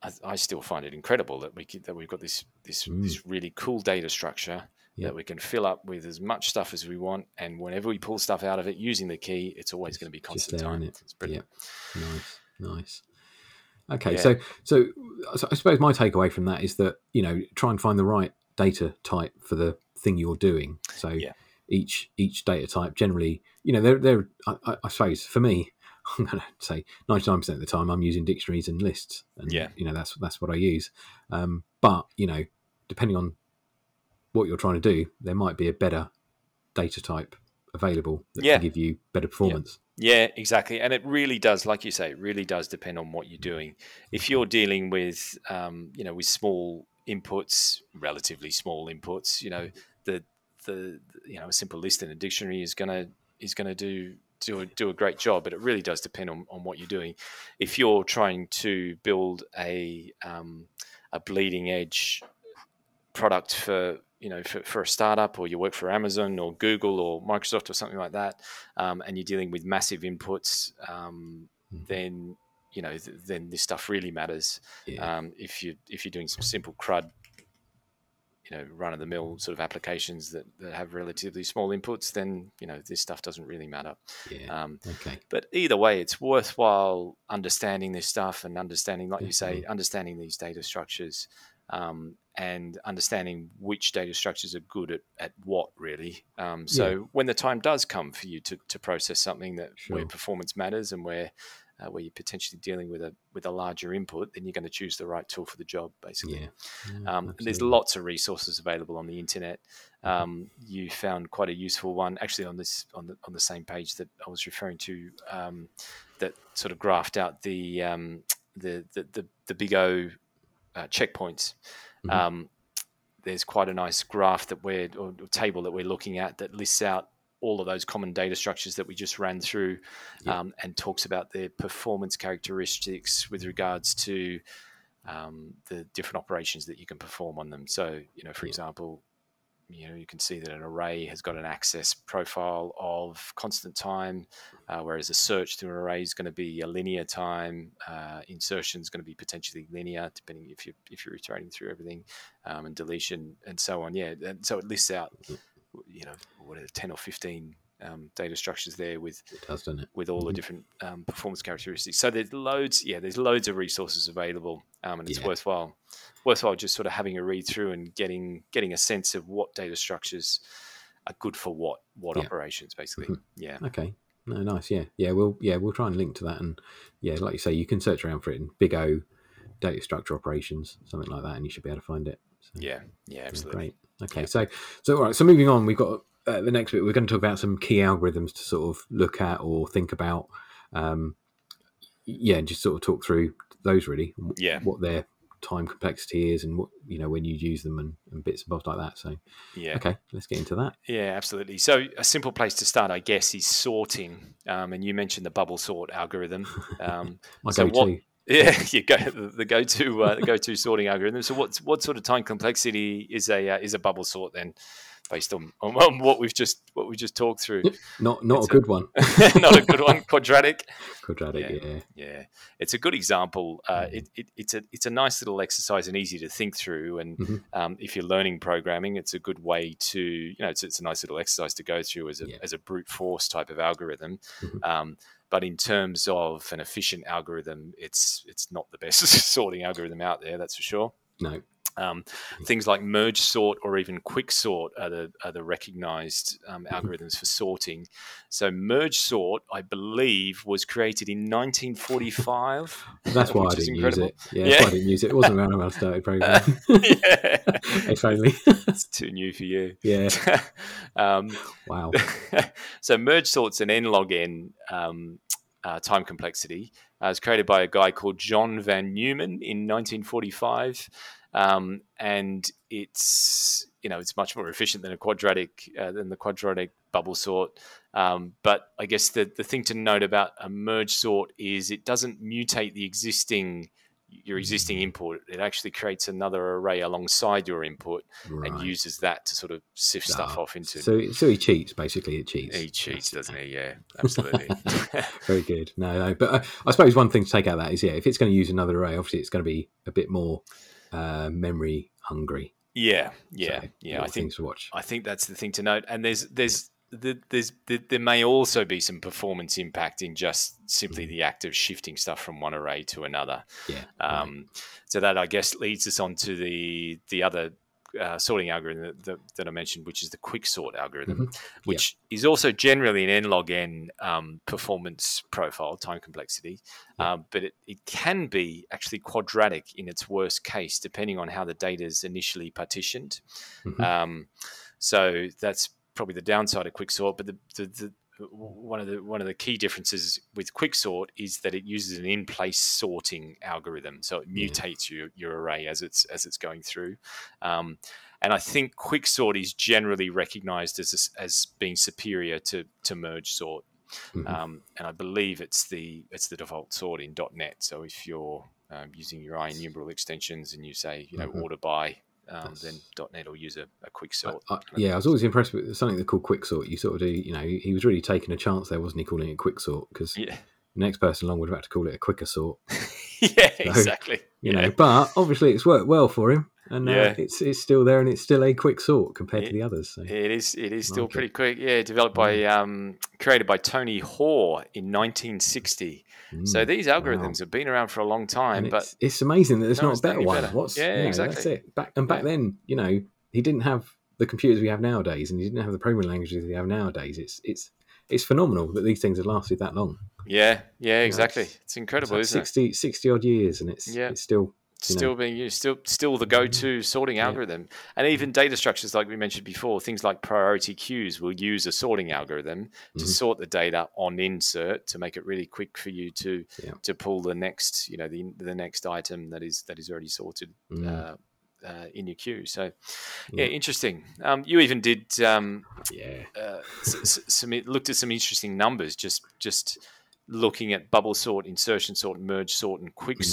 I, I still find it incredible that we that we've got this this Mm. this really cool data structure Yeah. that we can fill up with as much stuff as we want, and whenever we pull stuff out of it using the key, it's always going to be constant there, time. it? It's brilliant. Nice, nice. Okay, Yeah. so so so I suppose my takeaway from that is that you know try and find the right data type for the thing you're doing. So Yeah. each each data type generally, you know, they're they're I, I suppose for me, I'm going to say 99% of the time I'm using dictionaries and lists, and Yeah. you know that's that's what I use. Um, but you know, depending on what you're trying to do, there might be a better data type available that Yeah. can give you better performance. Yeah, exactly. And it really does, like you say, it really does depend on what you're doing. If you're dealing with, um, you know, with small inputs, relatively small inputs, you know, the the you know a simple list in a dictionary is gonna is gonna do do a, do a great job. But it really does depend on, on what you're doing. If you're trying to build a um, a bleeding edge product for you know for, for a startup or you work for amazon or google or microsoft or something like that um, and you're dealing with massive inputs um, Mhm. then you know th- then this stuff really matters Yeah, um, if you if you're doing some simple crud you know run of the mill sort of applications that, that have relatively small inputs then you know this stuff doesn't really matter yeah. um, okay. but either way, it's worthwhile understanding this stuff and understanding, like you say, understanding these data structures um, and understanding which data structures are good at, at what, really. Um, so when the time does come for you to, to process something that where performance matters and where uh, where you're potentially dealing with a with a larger input, then you're going to choose the right tool for the job, basically. Yeah. Yeah, Um, and there's lots of resources available on the internet. Um, you found quite a useful one, actually, on this on the on the same page that I was referring to, um, that sort of graphed out the um, the, the the the big O uh, checkpoints. Mhm. Um, there's quite a nice graph that we're or or table that we're looking at that lists out all of those common data structures that we just ran through, Yeah. um, and talks about their performance characteristics with regards to um, the different operations that you can perform on them. So, you know, for Yeah. example, you know, you can see that an array has got an access profile of constant time, uh, whereas a search through an array is going to be a linear time. Uh, insertion is going to be potentially linear, depending if you're if you're iterating through everything, um, and deletion and so on. Yeah, and so it lists out, you know, what are the, ten or fifteen um, data structures there with It does, doesn't it? with all the Mhm. different um, performance characteristics. So there's loads, yeah, there's loads of resources available, um, and it's Yeah. worthwhile, worthwhile just sort of having a read through and getting getting a sense of what data structures are good for what what Yeah. operations, basically. Mhm. Yeah, Okay. No, nice. Yeah, yeah. We'll yeah we'll try and link to that, and yeah, like you say, you can search around for it in Big O data structure operations, something like that, and you should be able to find it. So, yeah, yeah, absolutely. Great. Okay. Yeah. So so all right. So moving on, we've got uh, the next bit. We're going to talk about some key algorithms to sort of look at or think about. Um, yeah, and just sort of talk through those really. Yeah. What their time complexity is, and what you know when you use them, and, and bits and bobs like that. So Yeah, okay, let's get into that. yeah, absolutely. So a simple place to start, I guess, is sorting. Um, and you mentioned the bubble sort algorithm. Um, My So go-to. what- Yeah, you go the go-to uh, the go-to sorting algorithm. So, what what sort of time complexity is a uh, is a bubble sort then, based on, on, on what we've just what we just talked through? Not not It's a a- good one. Not a good one. Quadratic. Quadratic. Yeah. Yeah. Yeah, it's a good example. Uh, Mhm. it, it, it's a it's a nice little exercise and easy to think through. And Mhm. um, if you're learning programming, it's a good way to you know it's, it's a nice little exercise to go through as a Yeah. as a brute force type of algorithm. Mhm. Um, but in terms of an efficient algorithm, it's it's not the best sorting algorithm out there. That's for sure. No. Um, things like merge sort or even quick sort are the are the recognized um, Mm-hmm. algorithms for sorting. So merge sort, I believe, was created in 1945. That's why I didn't incredible. use it. Yeah, Yeah. that's why I didn't use it. It wasn't around when I started programming. yeah, if only. it's too new for you. yeah. um, Wow. so merge sort's an n log n um, uh, time complexity. Uh, it was created by a guy called John von Neumann in 1945, um, and it's you know it's much more efficient than a quadratic uh, than the quadratic bubble sort. Um, but I guess the the thing to note about a merge sort is it doesn't mutate the existing your existing input. It actually creates another array alongside your input Right. and uses that to sort of sift stuff off into. So, so he cheats. Basically, it cheats. He cheats, doesn't he? Yeah, absolutely. Very good. No, no. But I, I suppose one thing to take out of that is, yeah, if it's going to use another array, obviously it's going to be a bit more uh, memory hungry. yeah, yeah, So, yeah. I think to watch. I think that's the thing to note. And there's there's the, there's the, there may also be some performance impact in just simply Mm. the act of shifting stuff from one array to another. Yeah. Um, So that I guess leads us on to the the other uh, sorting algorithm that, that, that, I mentioned, which is the quicksort algorithm, Mm-hmm. which is also generally an n log n um, performance profile, time complexity, um, but it, it can be actually quadratic in its worst case, depending on how the data is initially partitioned. Mhm. Um, so that's probably the downside of quicksort, but the, the, the one of the one of the key differences with quicksort is that it uses an in-place sorting algorithm, so it Yeah. mutates your, your array as it's as it's going through. Um, and I think quicksort is generally recognised as as being superior to to merge sort. Mhm. Um, and I believe it's the it's the default sort in .NET. So if you're um, using your IEnumerable extensions and you say you know Mhm. order by, um, then .NET will use a, a quick sort. I- yeah, I was always impressed with something they call quick sort. You sort of do, you know, he was really taking a chance there, wasn't he, calling it quick sort? Because Yeah, the next person along would have had to call it a quicker sort, yeah, exactly. you yeah. know. But obviously, it's worked well for him, and uh, Yeah. it's it's still there, and it's still a quick sort compared to the others. So. It is. It is still Like it. pretty quick. Yeah, developed by, um, created by Tony Hoare in 1960. So Mm. these algorithms have been around for a long time, And but it's, it's amazing that there's No, not it's a better one. better. What's Yeah, you know, exactly. That's it. Back and back then, you know, he didn't have the computers we have nowadays, and he didn't have the programming languages we have nowadays. It's it's it's phenomenal that these things have lasted that long. yeah, yeah, exactly. it's- It's It's incredible, like isn't 60, 60 odd years, and it's Yeah. it's still you know. Still being used, still still the go-to sorting Yeah. algorithm, and even data structures like we mentioned before, things like priority queues will use a sorting algorithm to Mhm. sort the data on insert to make it really quick for you to Yeah. to pull the next, you know, the the next item that is that is already sorted. Mm. Uh, uh, in your queue, so Yeah. yeah, interesting. Um, you even did um, yeah. uh, s- s- some looked at some interesting numbers just just looking at bubble sort, insertion sort, merge sort, and quick Mm.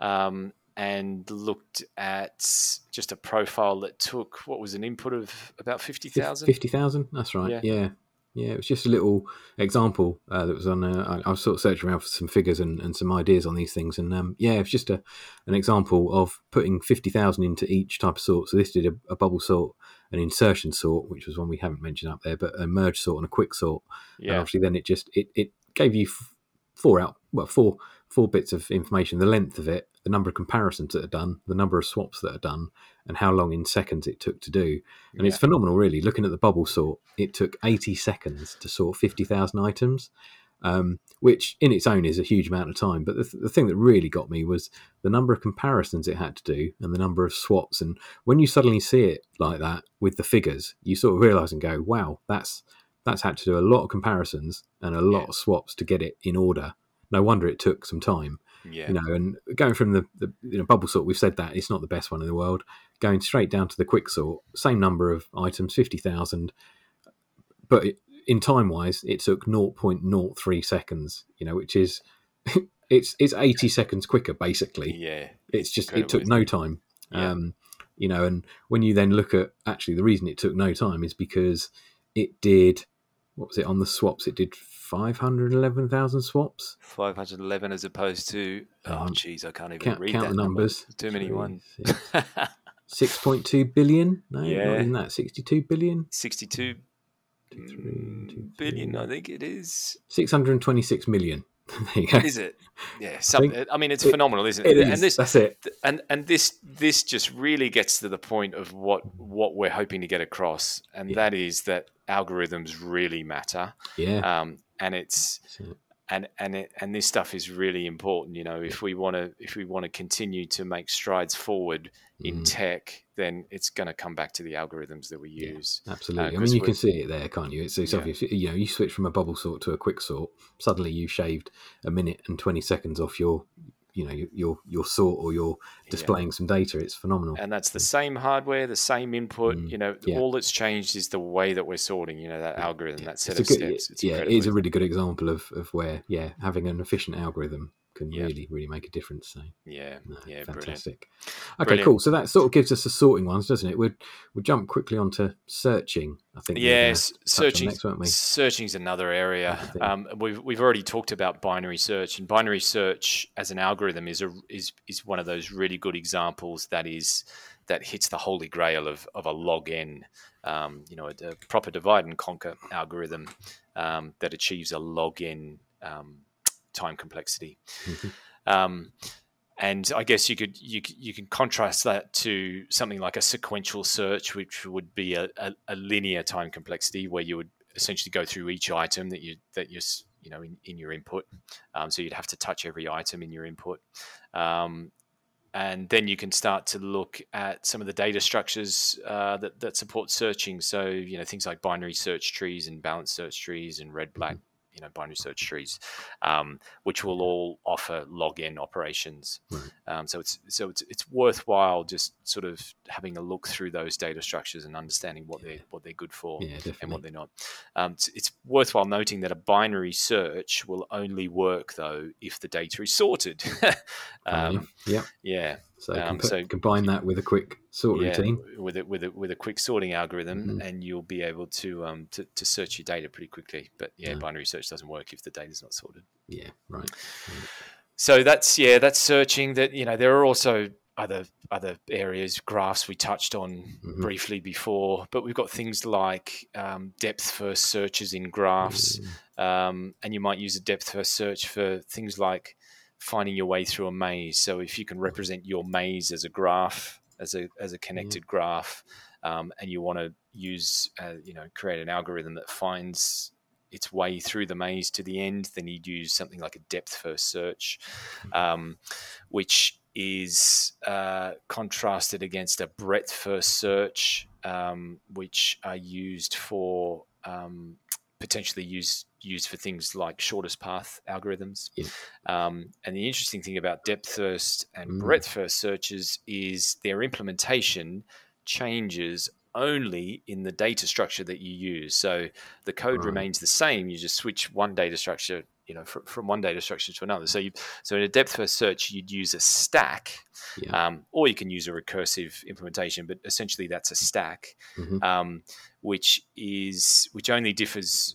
Um, and looked at just a profile that took what was an input of about fifty thousand. Fifty thousand. That's right. Yeah. Yeah. yeah. It was just a little example uh, that was on. Uh, I, I was sort of searching around for some figures and, and some ideas on these things, and um, yeah, it's just a an example of putting fifty thousand into each type of sort. So this did a, a bubble sort, an insertion sort, which was one we haven't mentioned up there, but a merge sort and a quick sort. And Yeah, obviously, then it just it, it gave you f- four out well four four bits of information: the length of it, the number of comparisons that are done, the number of swaps that are done, and how long in seconds it took to do. And it's phenomenal, really. Looking at the bubble sort, it took eighty seconds to sort fifty thousand items. Um, which in its own is a huge amount of time. But the, th- the thing that really got me was the number of comparisons it had to do and the number of swaps. And when you suddenly see it like that with the figures, you sort of realize and go, wow, that's that's had to do a lot of comparisons and a lot Yeah. of swaps to get it in order. No wonder it took some time, yeah, you know. And going from the, the you know bubble sort, we've said that it's not the best one in the world. Going straight down to the quick sort, same number of items, fifty thousand, but it, in time wise, it took 0.03 seconds. You know, which is it's it's eighty seconds quicker basically yeah, it's just it took no time Yeah. um you know and when you then look at actually the reason it took no time is because it did what was it on the swaps it did 511000 swaps Five hundred eleven as opposed to oh Um, jeez, I can't even count, read count that the number. numbers Too many Three, ones. Six point two billion? no Yeah. not in that 62 billion Sixty-two Two, three, two, billion. I think it is. 626 million there you go Is it? Yeah. Some, think I mean, it's it- phenomenal, isn't it? it is And this, that's it and and this this just really gets to the point of what what we're hoping to get across, and Yeah. that is that algorithms really matter, yeah um, and it's and and it, and this stuff is really important. You know, if we want to if we want to continue to make strides forward in Mhm. tech, then it's going to come back to the algorithms that we Yeah. use. Absolutely. i mean, you can see it there, can't you? It's, it's Yeah. obvious. You know, you switch from a bubble sort to a quick sort. Suddenly, you shaved a minute and twenty seconds off your, you know, your your, sort or your Yeah. displaying some data. It's phenomenal. and that's the same hardware, the same input. Mm, You know, yeah. all that's changed is the way that we're sorting. You know, that algorithm, that set It's of a good, steps. It's yeah, it is a really good example of, of where, yeah, having an efficient algorithm can Yeah. really, really make a difference. So, yeah, no, yeah, brilliant. fantastic. Okay, Brilliant. cool. So that sort of gives us the sorting ones, doesn't it? We'll, we'll jump quickly onto searching. I think. Yes, searching. next, we? Searching's another area. Um, we've we've already talked about binary search, and binary search as an algorithm is a is is one of those really good examples that is that hits the holy grail of of a log n. Um, you know, a, a proper divide and conquer algorithm um, that achieves a log n um, time complexity. Mhm. Um, and I guess you could you you can contrast that to something like a sequential search, which would be a, a, a linear time complexity, where you would essentially go through each item that you that you you know in, in your input. Um, so you'd have to touch every item in your input, um, and then you can start to look at some of the data structures uh, that that support searching. So you know things like binary search trees and balanced search trees and red black you know binary search trees, um, which will all offer log n operations. Right. Um, so it's so it's it's worthwhile just sort of having a look through those data structures and understanding what they're what they're good for yeah, and what they're not. Um, it's, it's, worthwhile noting that a binary search will only work though if the data is sorted. Um, yeah, yeah. So, um, comp- so combine that with a quick sort yeah, routine, with a, with a with a quick sorting algorithm, mm-hmm. and you'll be able to um to, to search your data pretty quickly. But yeah, yeah, binary search doesn't work if the data is not sorted. Yeah, right. right. So that's yeah, that's searching. That you know, there are also other other areas, graphs we touched on mm-hmm. briefly before, but we've got things like um, depth first searches in graphs, mm-hmm. um, and you might use a depth first search for things like finding your way through a maze. So if you can represent your maze as a graph, as a as a connected mm-hmm. graph, um, and you want to use uh, you know create an algorithm that finds its way through the maze to the end, then you'd use something like a depth first search, mm-hmm. um, which is uh, contrasted against a breadth first search, um, which are used for um, potentially used used for things like shortest path algorithms. Yeah. Um, and the interesting thing about depth first and mm. breadth first searches is their implementation changes only in the data structure that you use. So the code right. remains the same. You just switch one data structure, you know, from, from one data structure to another. So you, so in a depth first search, you'd use a stack, yeah. um, or you can use a recursive implementation. But essentially, that's a stack, mm-hmm. um, which is which only differs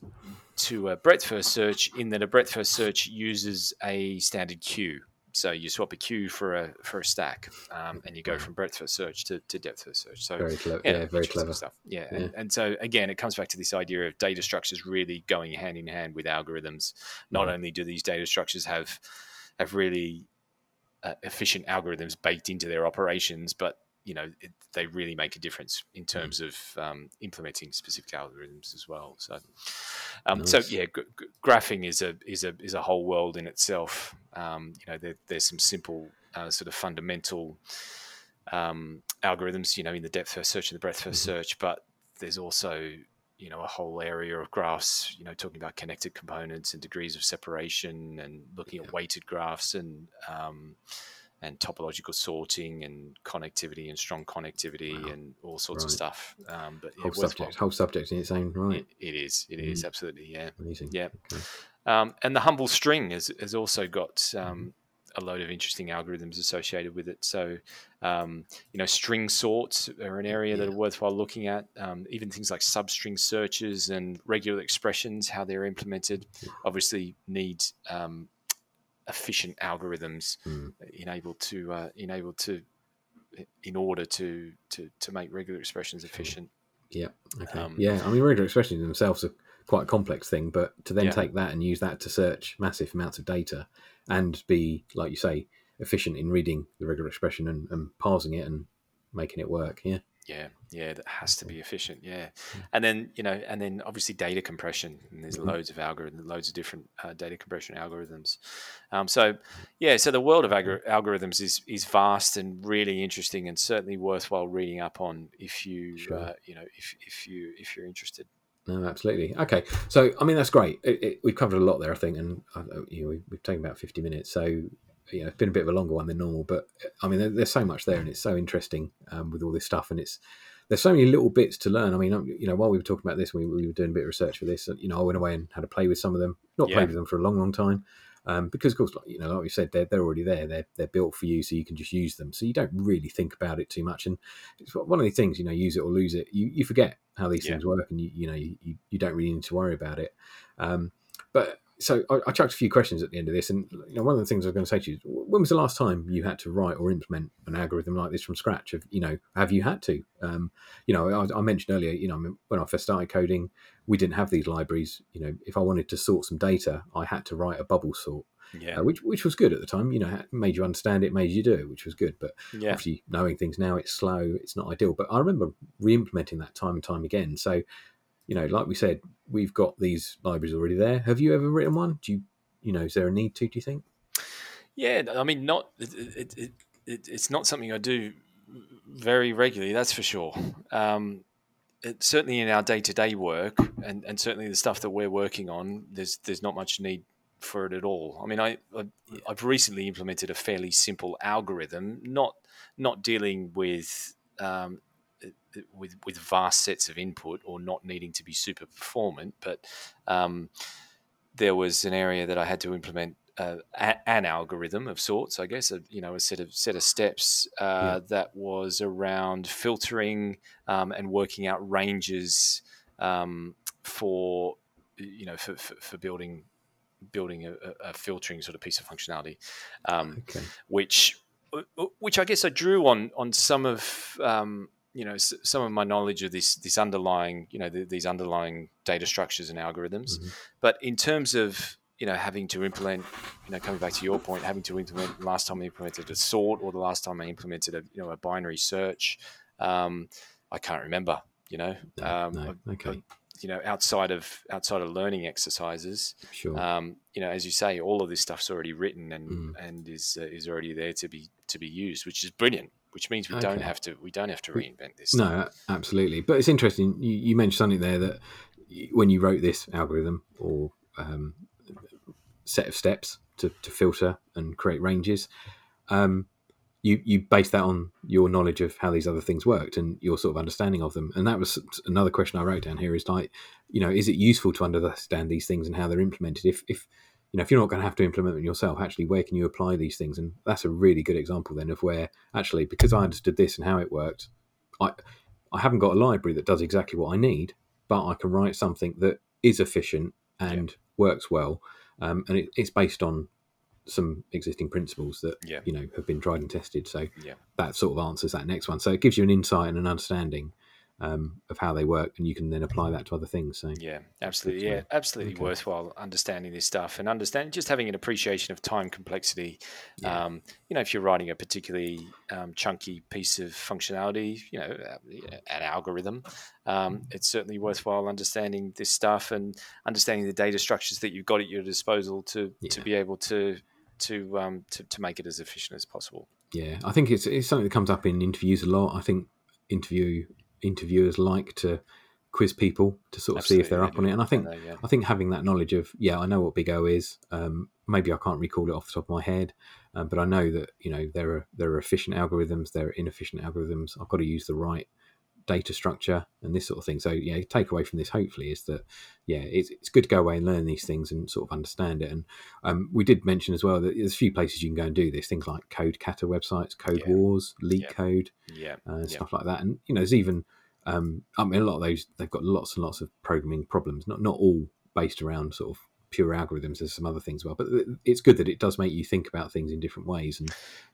to a breadth first search in that a breadth first search uses a standard queue. So you swap a queue for a for a stack, um, and you go from breadth first search to, to depth first search. So very clever, yeah, yeah very clever stuff. Yeah, yeah. And, and, so again, it comes back to this idea of data structures really going hand in hand with algorithms. Not only do these data structures have have really uh, efficient algorithms baked into their operations, but you know it, they really make a difference in mm. terms of um, implementing specific algorithms as well. So, um, nice. so yeah, g- g- graphing is a is a is a whole world in itself. Um, you know, there, there's some simple uh, sort of fundamental um, algorithms, you know, in the depth first search and the breadth 1st mm-hmm. search, but there's also you know a whole area of graphs you know talking about connected components and degrees of separation and looking yeah. at weighted graphs and um, and topological sorting and connectivity and strong connectivity wow. and all sorts right. of stuff. Um, but whole subject, whole subject in its own right. it, it is. It mm. is absolutely. Yeah. Amazing. Yeah. Okay. Um, and the humble string has, has also got um, a load of interesting algorithms associated with it. So, um, you know, string sorts are an area yeah. that are worthwhile looking at. Um, even things like substring searches and regular expressions, how they're implemented, yeah. obviously need um, efficient algorithms mm. enabled to uh, enabled to in order to to to make regular expressions efficient. Yeah. Okay. Um, yeah. I mean, regular expressions themselves are quite a complex thing, but to then yeah. take that and use that to search massive amounts of data and be, like you say, efficient in reading the regular expression and, and parsing it and making it work. Yeah. Yeah, yeah, that has to be efficient. Yeah, and then you know, and then obviously data compression. And there's mm-hmm. loads of algorithms, loads of different uh, data compression algorithms. Um, so, yeah, so the world of algorithms is is vast and really interesting, and certainly worthwhile reading up on if you sure. uh, you know if if you if you're interested. No, absolutely. Okay, so I mean that's great. It, it, we've covered a lot there, I think, and uh, you know, we've taken about fifty minutes. So you know, it's been a bit of a longer one than normal, but I mean, there, there's so much there, and it's so interesting um, with all this stuff, and it's there's so many little bits to learn. I mean, you know, while we were talking about this, we, we were doing a bit of research for this. You know, I went away and had to play with some of them. Not yeah. played with them for a long, long time, um, because of course, like, you know, like we said, they're they're already there. They're they're built for you, so you can just use them. So you don't really think about it too much. And it's one of the things, you know, use it or lose it. You you forget how these yeah. things work, and you you know you, you don't really need to worry about it. Um, but so I, I, chucked a few questions at the end of this, and you know, one of the things I was going to say to you: when was the last time you had to write or implement an algorithm like this from scratch? Have you know, have you had to? Um, you know, I, I, mentioned earlier, you know, when I first started coding, we didn't have these libraries. You know, if I wanted to sort some data, I had to write a bubble sort. Yeah. uh, which which was good at the time. You know, made you understand it, made you do it, which was good. But Yeah. obviously, knowing things now, it's slow, it's not ideal. But I remember re-implementing that time and time again. So, you know, like we said, we've got these libraries already there. Have you ever written one? Do you, you know, is there a need to? Do you think? Yeah, I mean, not it, it, it, it, it's not something I do very regularly. That's for sure. Um, it, certainly in our day to day work, and, and certainly the stuff that we're working on, there's there's not much need for it at all. I mean, I, I I've recently implemented a fairly simple algorithm, not not dealing with um, with with vast sets of input or not needing to be super performant, but um, there was an area that I had to implement uh, a, an algorithm of sorts, I guess, a, you know, a set of set of steps uh, Yeah. that was around filtering um, and working out ranges um, for you know for, for, for building building a, a- filtering sort of piece of functionality, um, Okay. which which I guess I drew on on some of um, you know s- some of my knowledge of this this underlying you know the, these underlying data structures and algorithms, Mhm. but in terms of you know having to implement you know coming back to your point having to implement last time I implemented a sort or the last time I implemented a you know a binary search um, I can't remember you know No, um, no. Okay. you know outside of outside of learning exercises Sure. um, you know, as you say, all of this stuff's already written and Mm. and is uh, is already there to be to be used, which is brilliant. Which means we don't have to we don't have to reinvent this. No, stuff. absolutely. But it's interesting. You, you mentioned something there that when you wrote this algorithm or um, set of steps to, to filter and create ranges, um, you you based that on your knowledge of how these other things worked and your sort of understanding of them. And that was another question I wrote down here: is like, you know, is it useful to understand these things and how they're implemented? If if you know, if you're not going to have to implement them yourself, actually, where can you apply these things? And that's a really good example then of where actually, because I understood this and how it worked, I I haven't got a library that does exactly what I need, but I can write something that is efficient and works well, um, and it, it's based on some existing principles that Yeah. you know have been tried and tested. So Yeah. that sort of answers that next one. So it gives you an insight and an understanding um, of how they work, and you can then apply that to other things. So Yeah, absolutely. Yeah, absolutely Okay. worthwhile understanding this stuff and understand just having an appreciation of time complexity. Yeah. Um, you know, if you're writing a particularly um, chunky piece of functionality, you know, uh, an algorithm, um, it's certainly worthwhile understanding this stuff and understanding the data structures that you've got at your disposal to to be able to to um, to, to make it as efficient as possible. Yeah, I think it's it's something that comes up in interviews a lot. I think interview interviewers like to quiz people to sort of see if they're up on it, and I think Uh, yeah. I think having that knowledge of yeah, I know what Big O is. Um, maybe I can't recall it off the top of my head, um, but I know that you know there are there are efficient algorithms, there are inefficient algorithms. I've got to use the right data structure and this sort of thing. So yeah, take away from this hopefully is that yeah, it's, it's good to go away and learn these things and sort of understand it. And um, we did mention as well that there's a few places you can go and do this. Things like Code Kata websites, Code Yeah. Wars, Leet Yeah. Code, yeah, uh, stuff like that. And you know, there's even um, I mean, a lot of those they've got lots and lots of programming problems. Not not all based around sort of pure algorithms. There's some other things as well, but it's good that it does make you think about things in different ways. And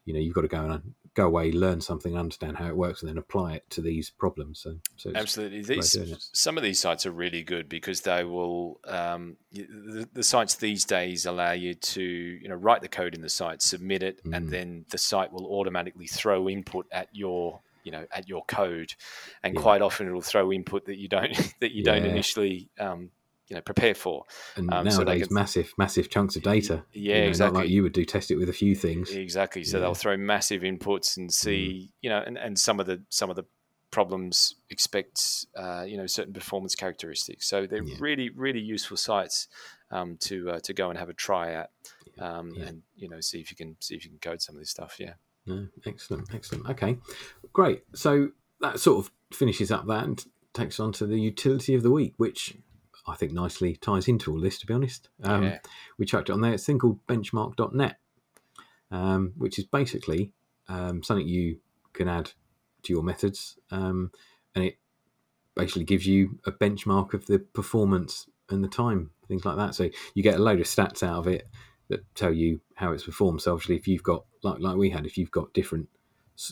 you know, you've got to go and go away, learn something, understand how it works, and then apply it to these problems. So, so it's, Absolutely. These, some of these sites are really good because they will. Um, the, the sites these days allow you to, you know, write the code in the site, submit it, Mm. and then the site will automatically throw input at your, you know, at your code, and Yeah. quite often it'll throw input that you don't that you don't initially, um, you know, prepare for. and um, so nowadays can- massive massive chunks of data. Yeah, you know, exactly. like you would do. Test it with a few things. Exactly. So Yeah. Mm. they'll throw massive inputs and see, you know, and, and some of the some of the problems expect, uh, you know, certain performance characteristics. So they're Yeah. really really useful sites um, to uh, to go and have a try at, um, yeah. and you know, see if you can see if you can code some of this stuff. Yeah. No, excellent, excellent. Okay, great. So that sort of finishes up that and takes on to the utility of the week, which I think nicely ties into all this. To be honest, um, Yeah. we chucked it on there. It's a thing called Benchmark.net, um, which is basically um, something you can add to your methods, um, and it basically gives you a benchmark of the performance and the time, things like that. So you get a load of stats out of it that tell you how it's performed. So obviously, if you've got like like we had, if you've got different,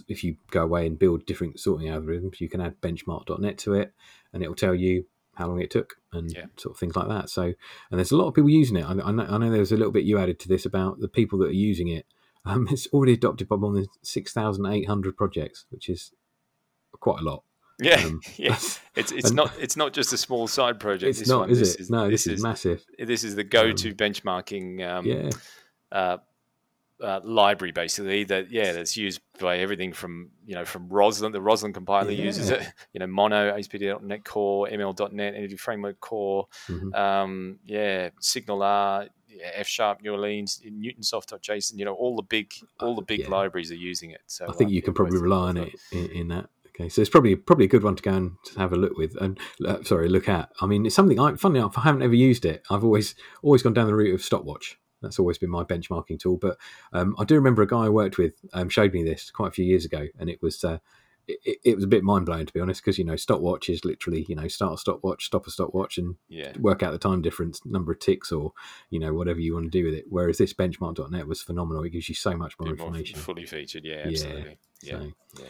if you go away and build different sorting algorithms, you can add benchmark.net to it, and it will tell you how long it took and Yeah. sort of things like that. So, and there's a lot of people using it. I, I, know, I know there was a little bit you added to this about the people that are using it. Um, it's already adopted by more than 6,800 projects, which is quite a lot. Yeah, Um, yeah. It's it's and- not it's not just a small side project. It's this not, one. is This it? no, this, is, massive. this is the go-to benchmarking um, yeah, uh, uh, library basically that yeah that's used by everything from you know from Roslyn the Roslyn compiler uses it you know Mono ASP.NET Core ML.NET Entity Framework Core Mhm. um, yeah SignalR yeah, F Sharp New Orleans Newtonsoft.json you know all the big all the big yeah. libraries are using it so I think um, you can probably rely on it in, in that. Okay, so it's probably probably a good one to go and have a look with, and uh, sorry, look at. I mean, it's something I, funny enough, I haven't ever used it. I've always always gone down the route of stopwatch. That's always been my benchmarking tool. But um, I do remember a guy I worked with um, showed me this quite a few years ago, and it was uh, it, it- was a bit mind blowing to be honest, because you know stopwatch is literally you know start a stopwatch, stop a stopwatch, and yeah work out the time difference, number of ticks, or you know whatever you want to do with it. Whereas this benchmark.net was phenomenal. It gives you so much more bit more information. fully featured yeah Yeah, absolutely yeah, So yeah.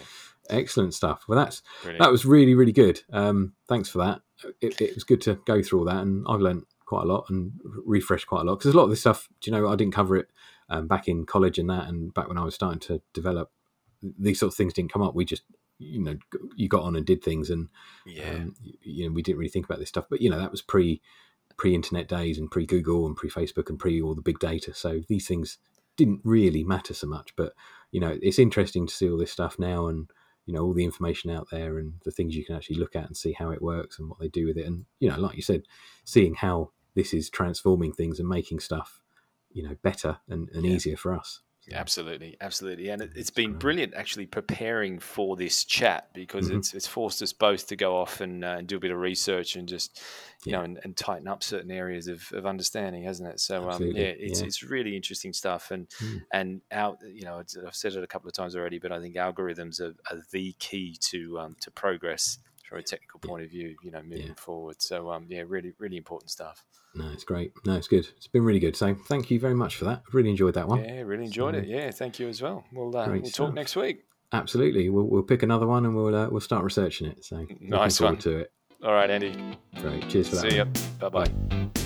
excellent stuff. Well, that's Brilliant. that was really really good. Um, thanks for that. It, it was good to go through all that, and I've learned quite a lot and refresh quite a lot because a lot of this stuff. Do you know I didn't cover it um, back in college and that, and back when I was starting to develop these sort of things didn't come up. We just you know you got on and did things, and yeah um, you know we didn't really think about this stuff. But you know that was pre pre internet days and pre Google and pre Facebook and pre all the big data. So these things didn't really matter so much. But you know it's interesting to see all this stuff now and you know all the information out there and the things you can actually look at and see how it works and what they do with it. And you know, like you said, seeing how this is transforming things and making stuff you know better and, and Yeah. easier for us. So, Absolutely, absolutely, and it, it's been brilliant actually preparing for this chat because Mhm. it's it's forced us both to go off and, uh, and do a bit of research and just you Yeah. know and, and tighten up certain areas of, of understanding, hasn't it? So um, yeah, it's yeah. it's really interesting stuff, and Mm. and out you know it's, I've said it a couple of times already, but I think algorithms are, are the key to um, to progress from a technical point of view, you know, moving Yeah. forward. So um, yeah, really really important stuff. No, it's great. No, it's good. It's been really good. So thank you very much for that. Really enjoyed that one. Yeah, really enjoyed So- it. Yeah, thank you as well. We'll uh, we'll stuff. talk next week. Absolutely. We'll, we'll pick another one and we'll uh, we'll start researching it. So Nice one. to it. All right, Andy. Great. Cheers for that. See ya. Bye bye.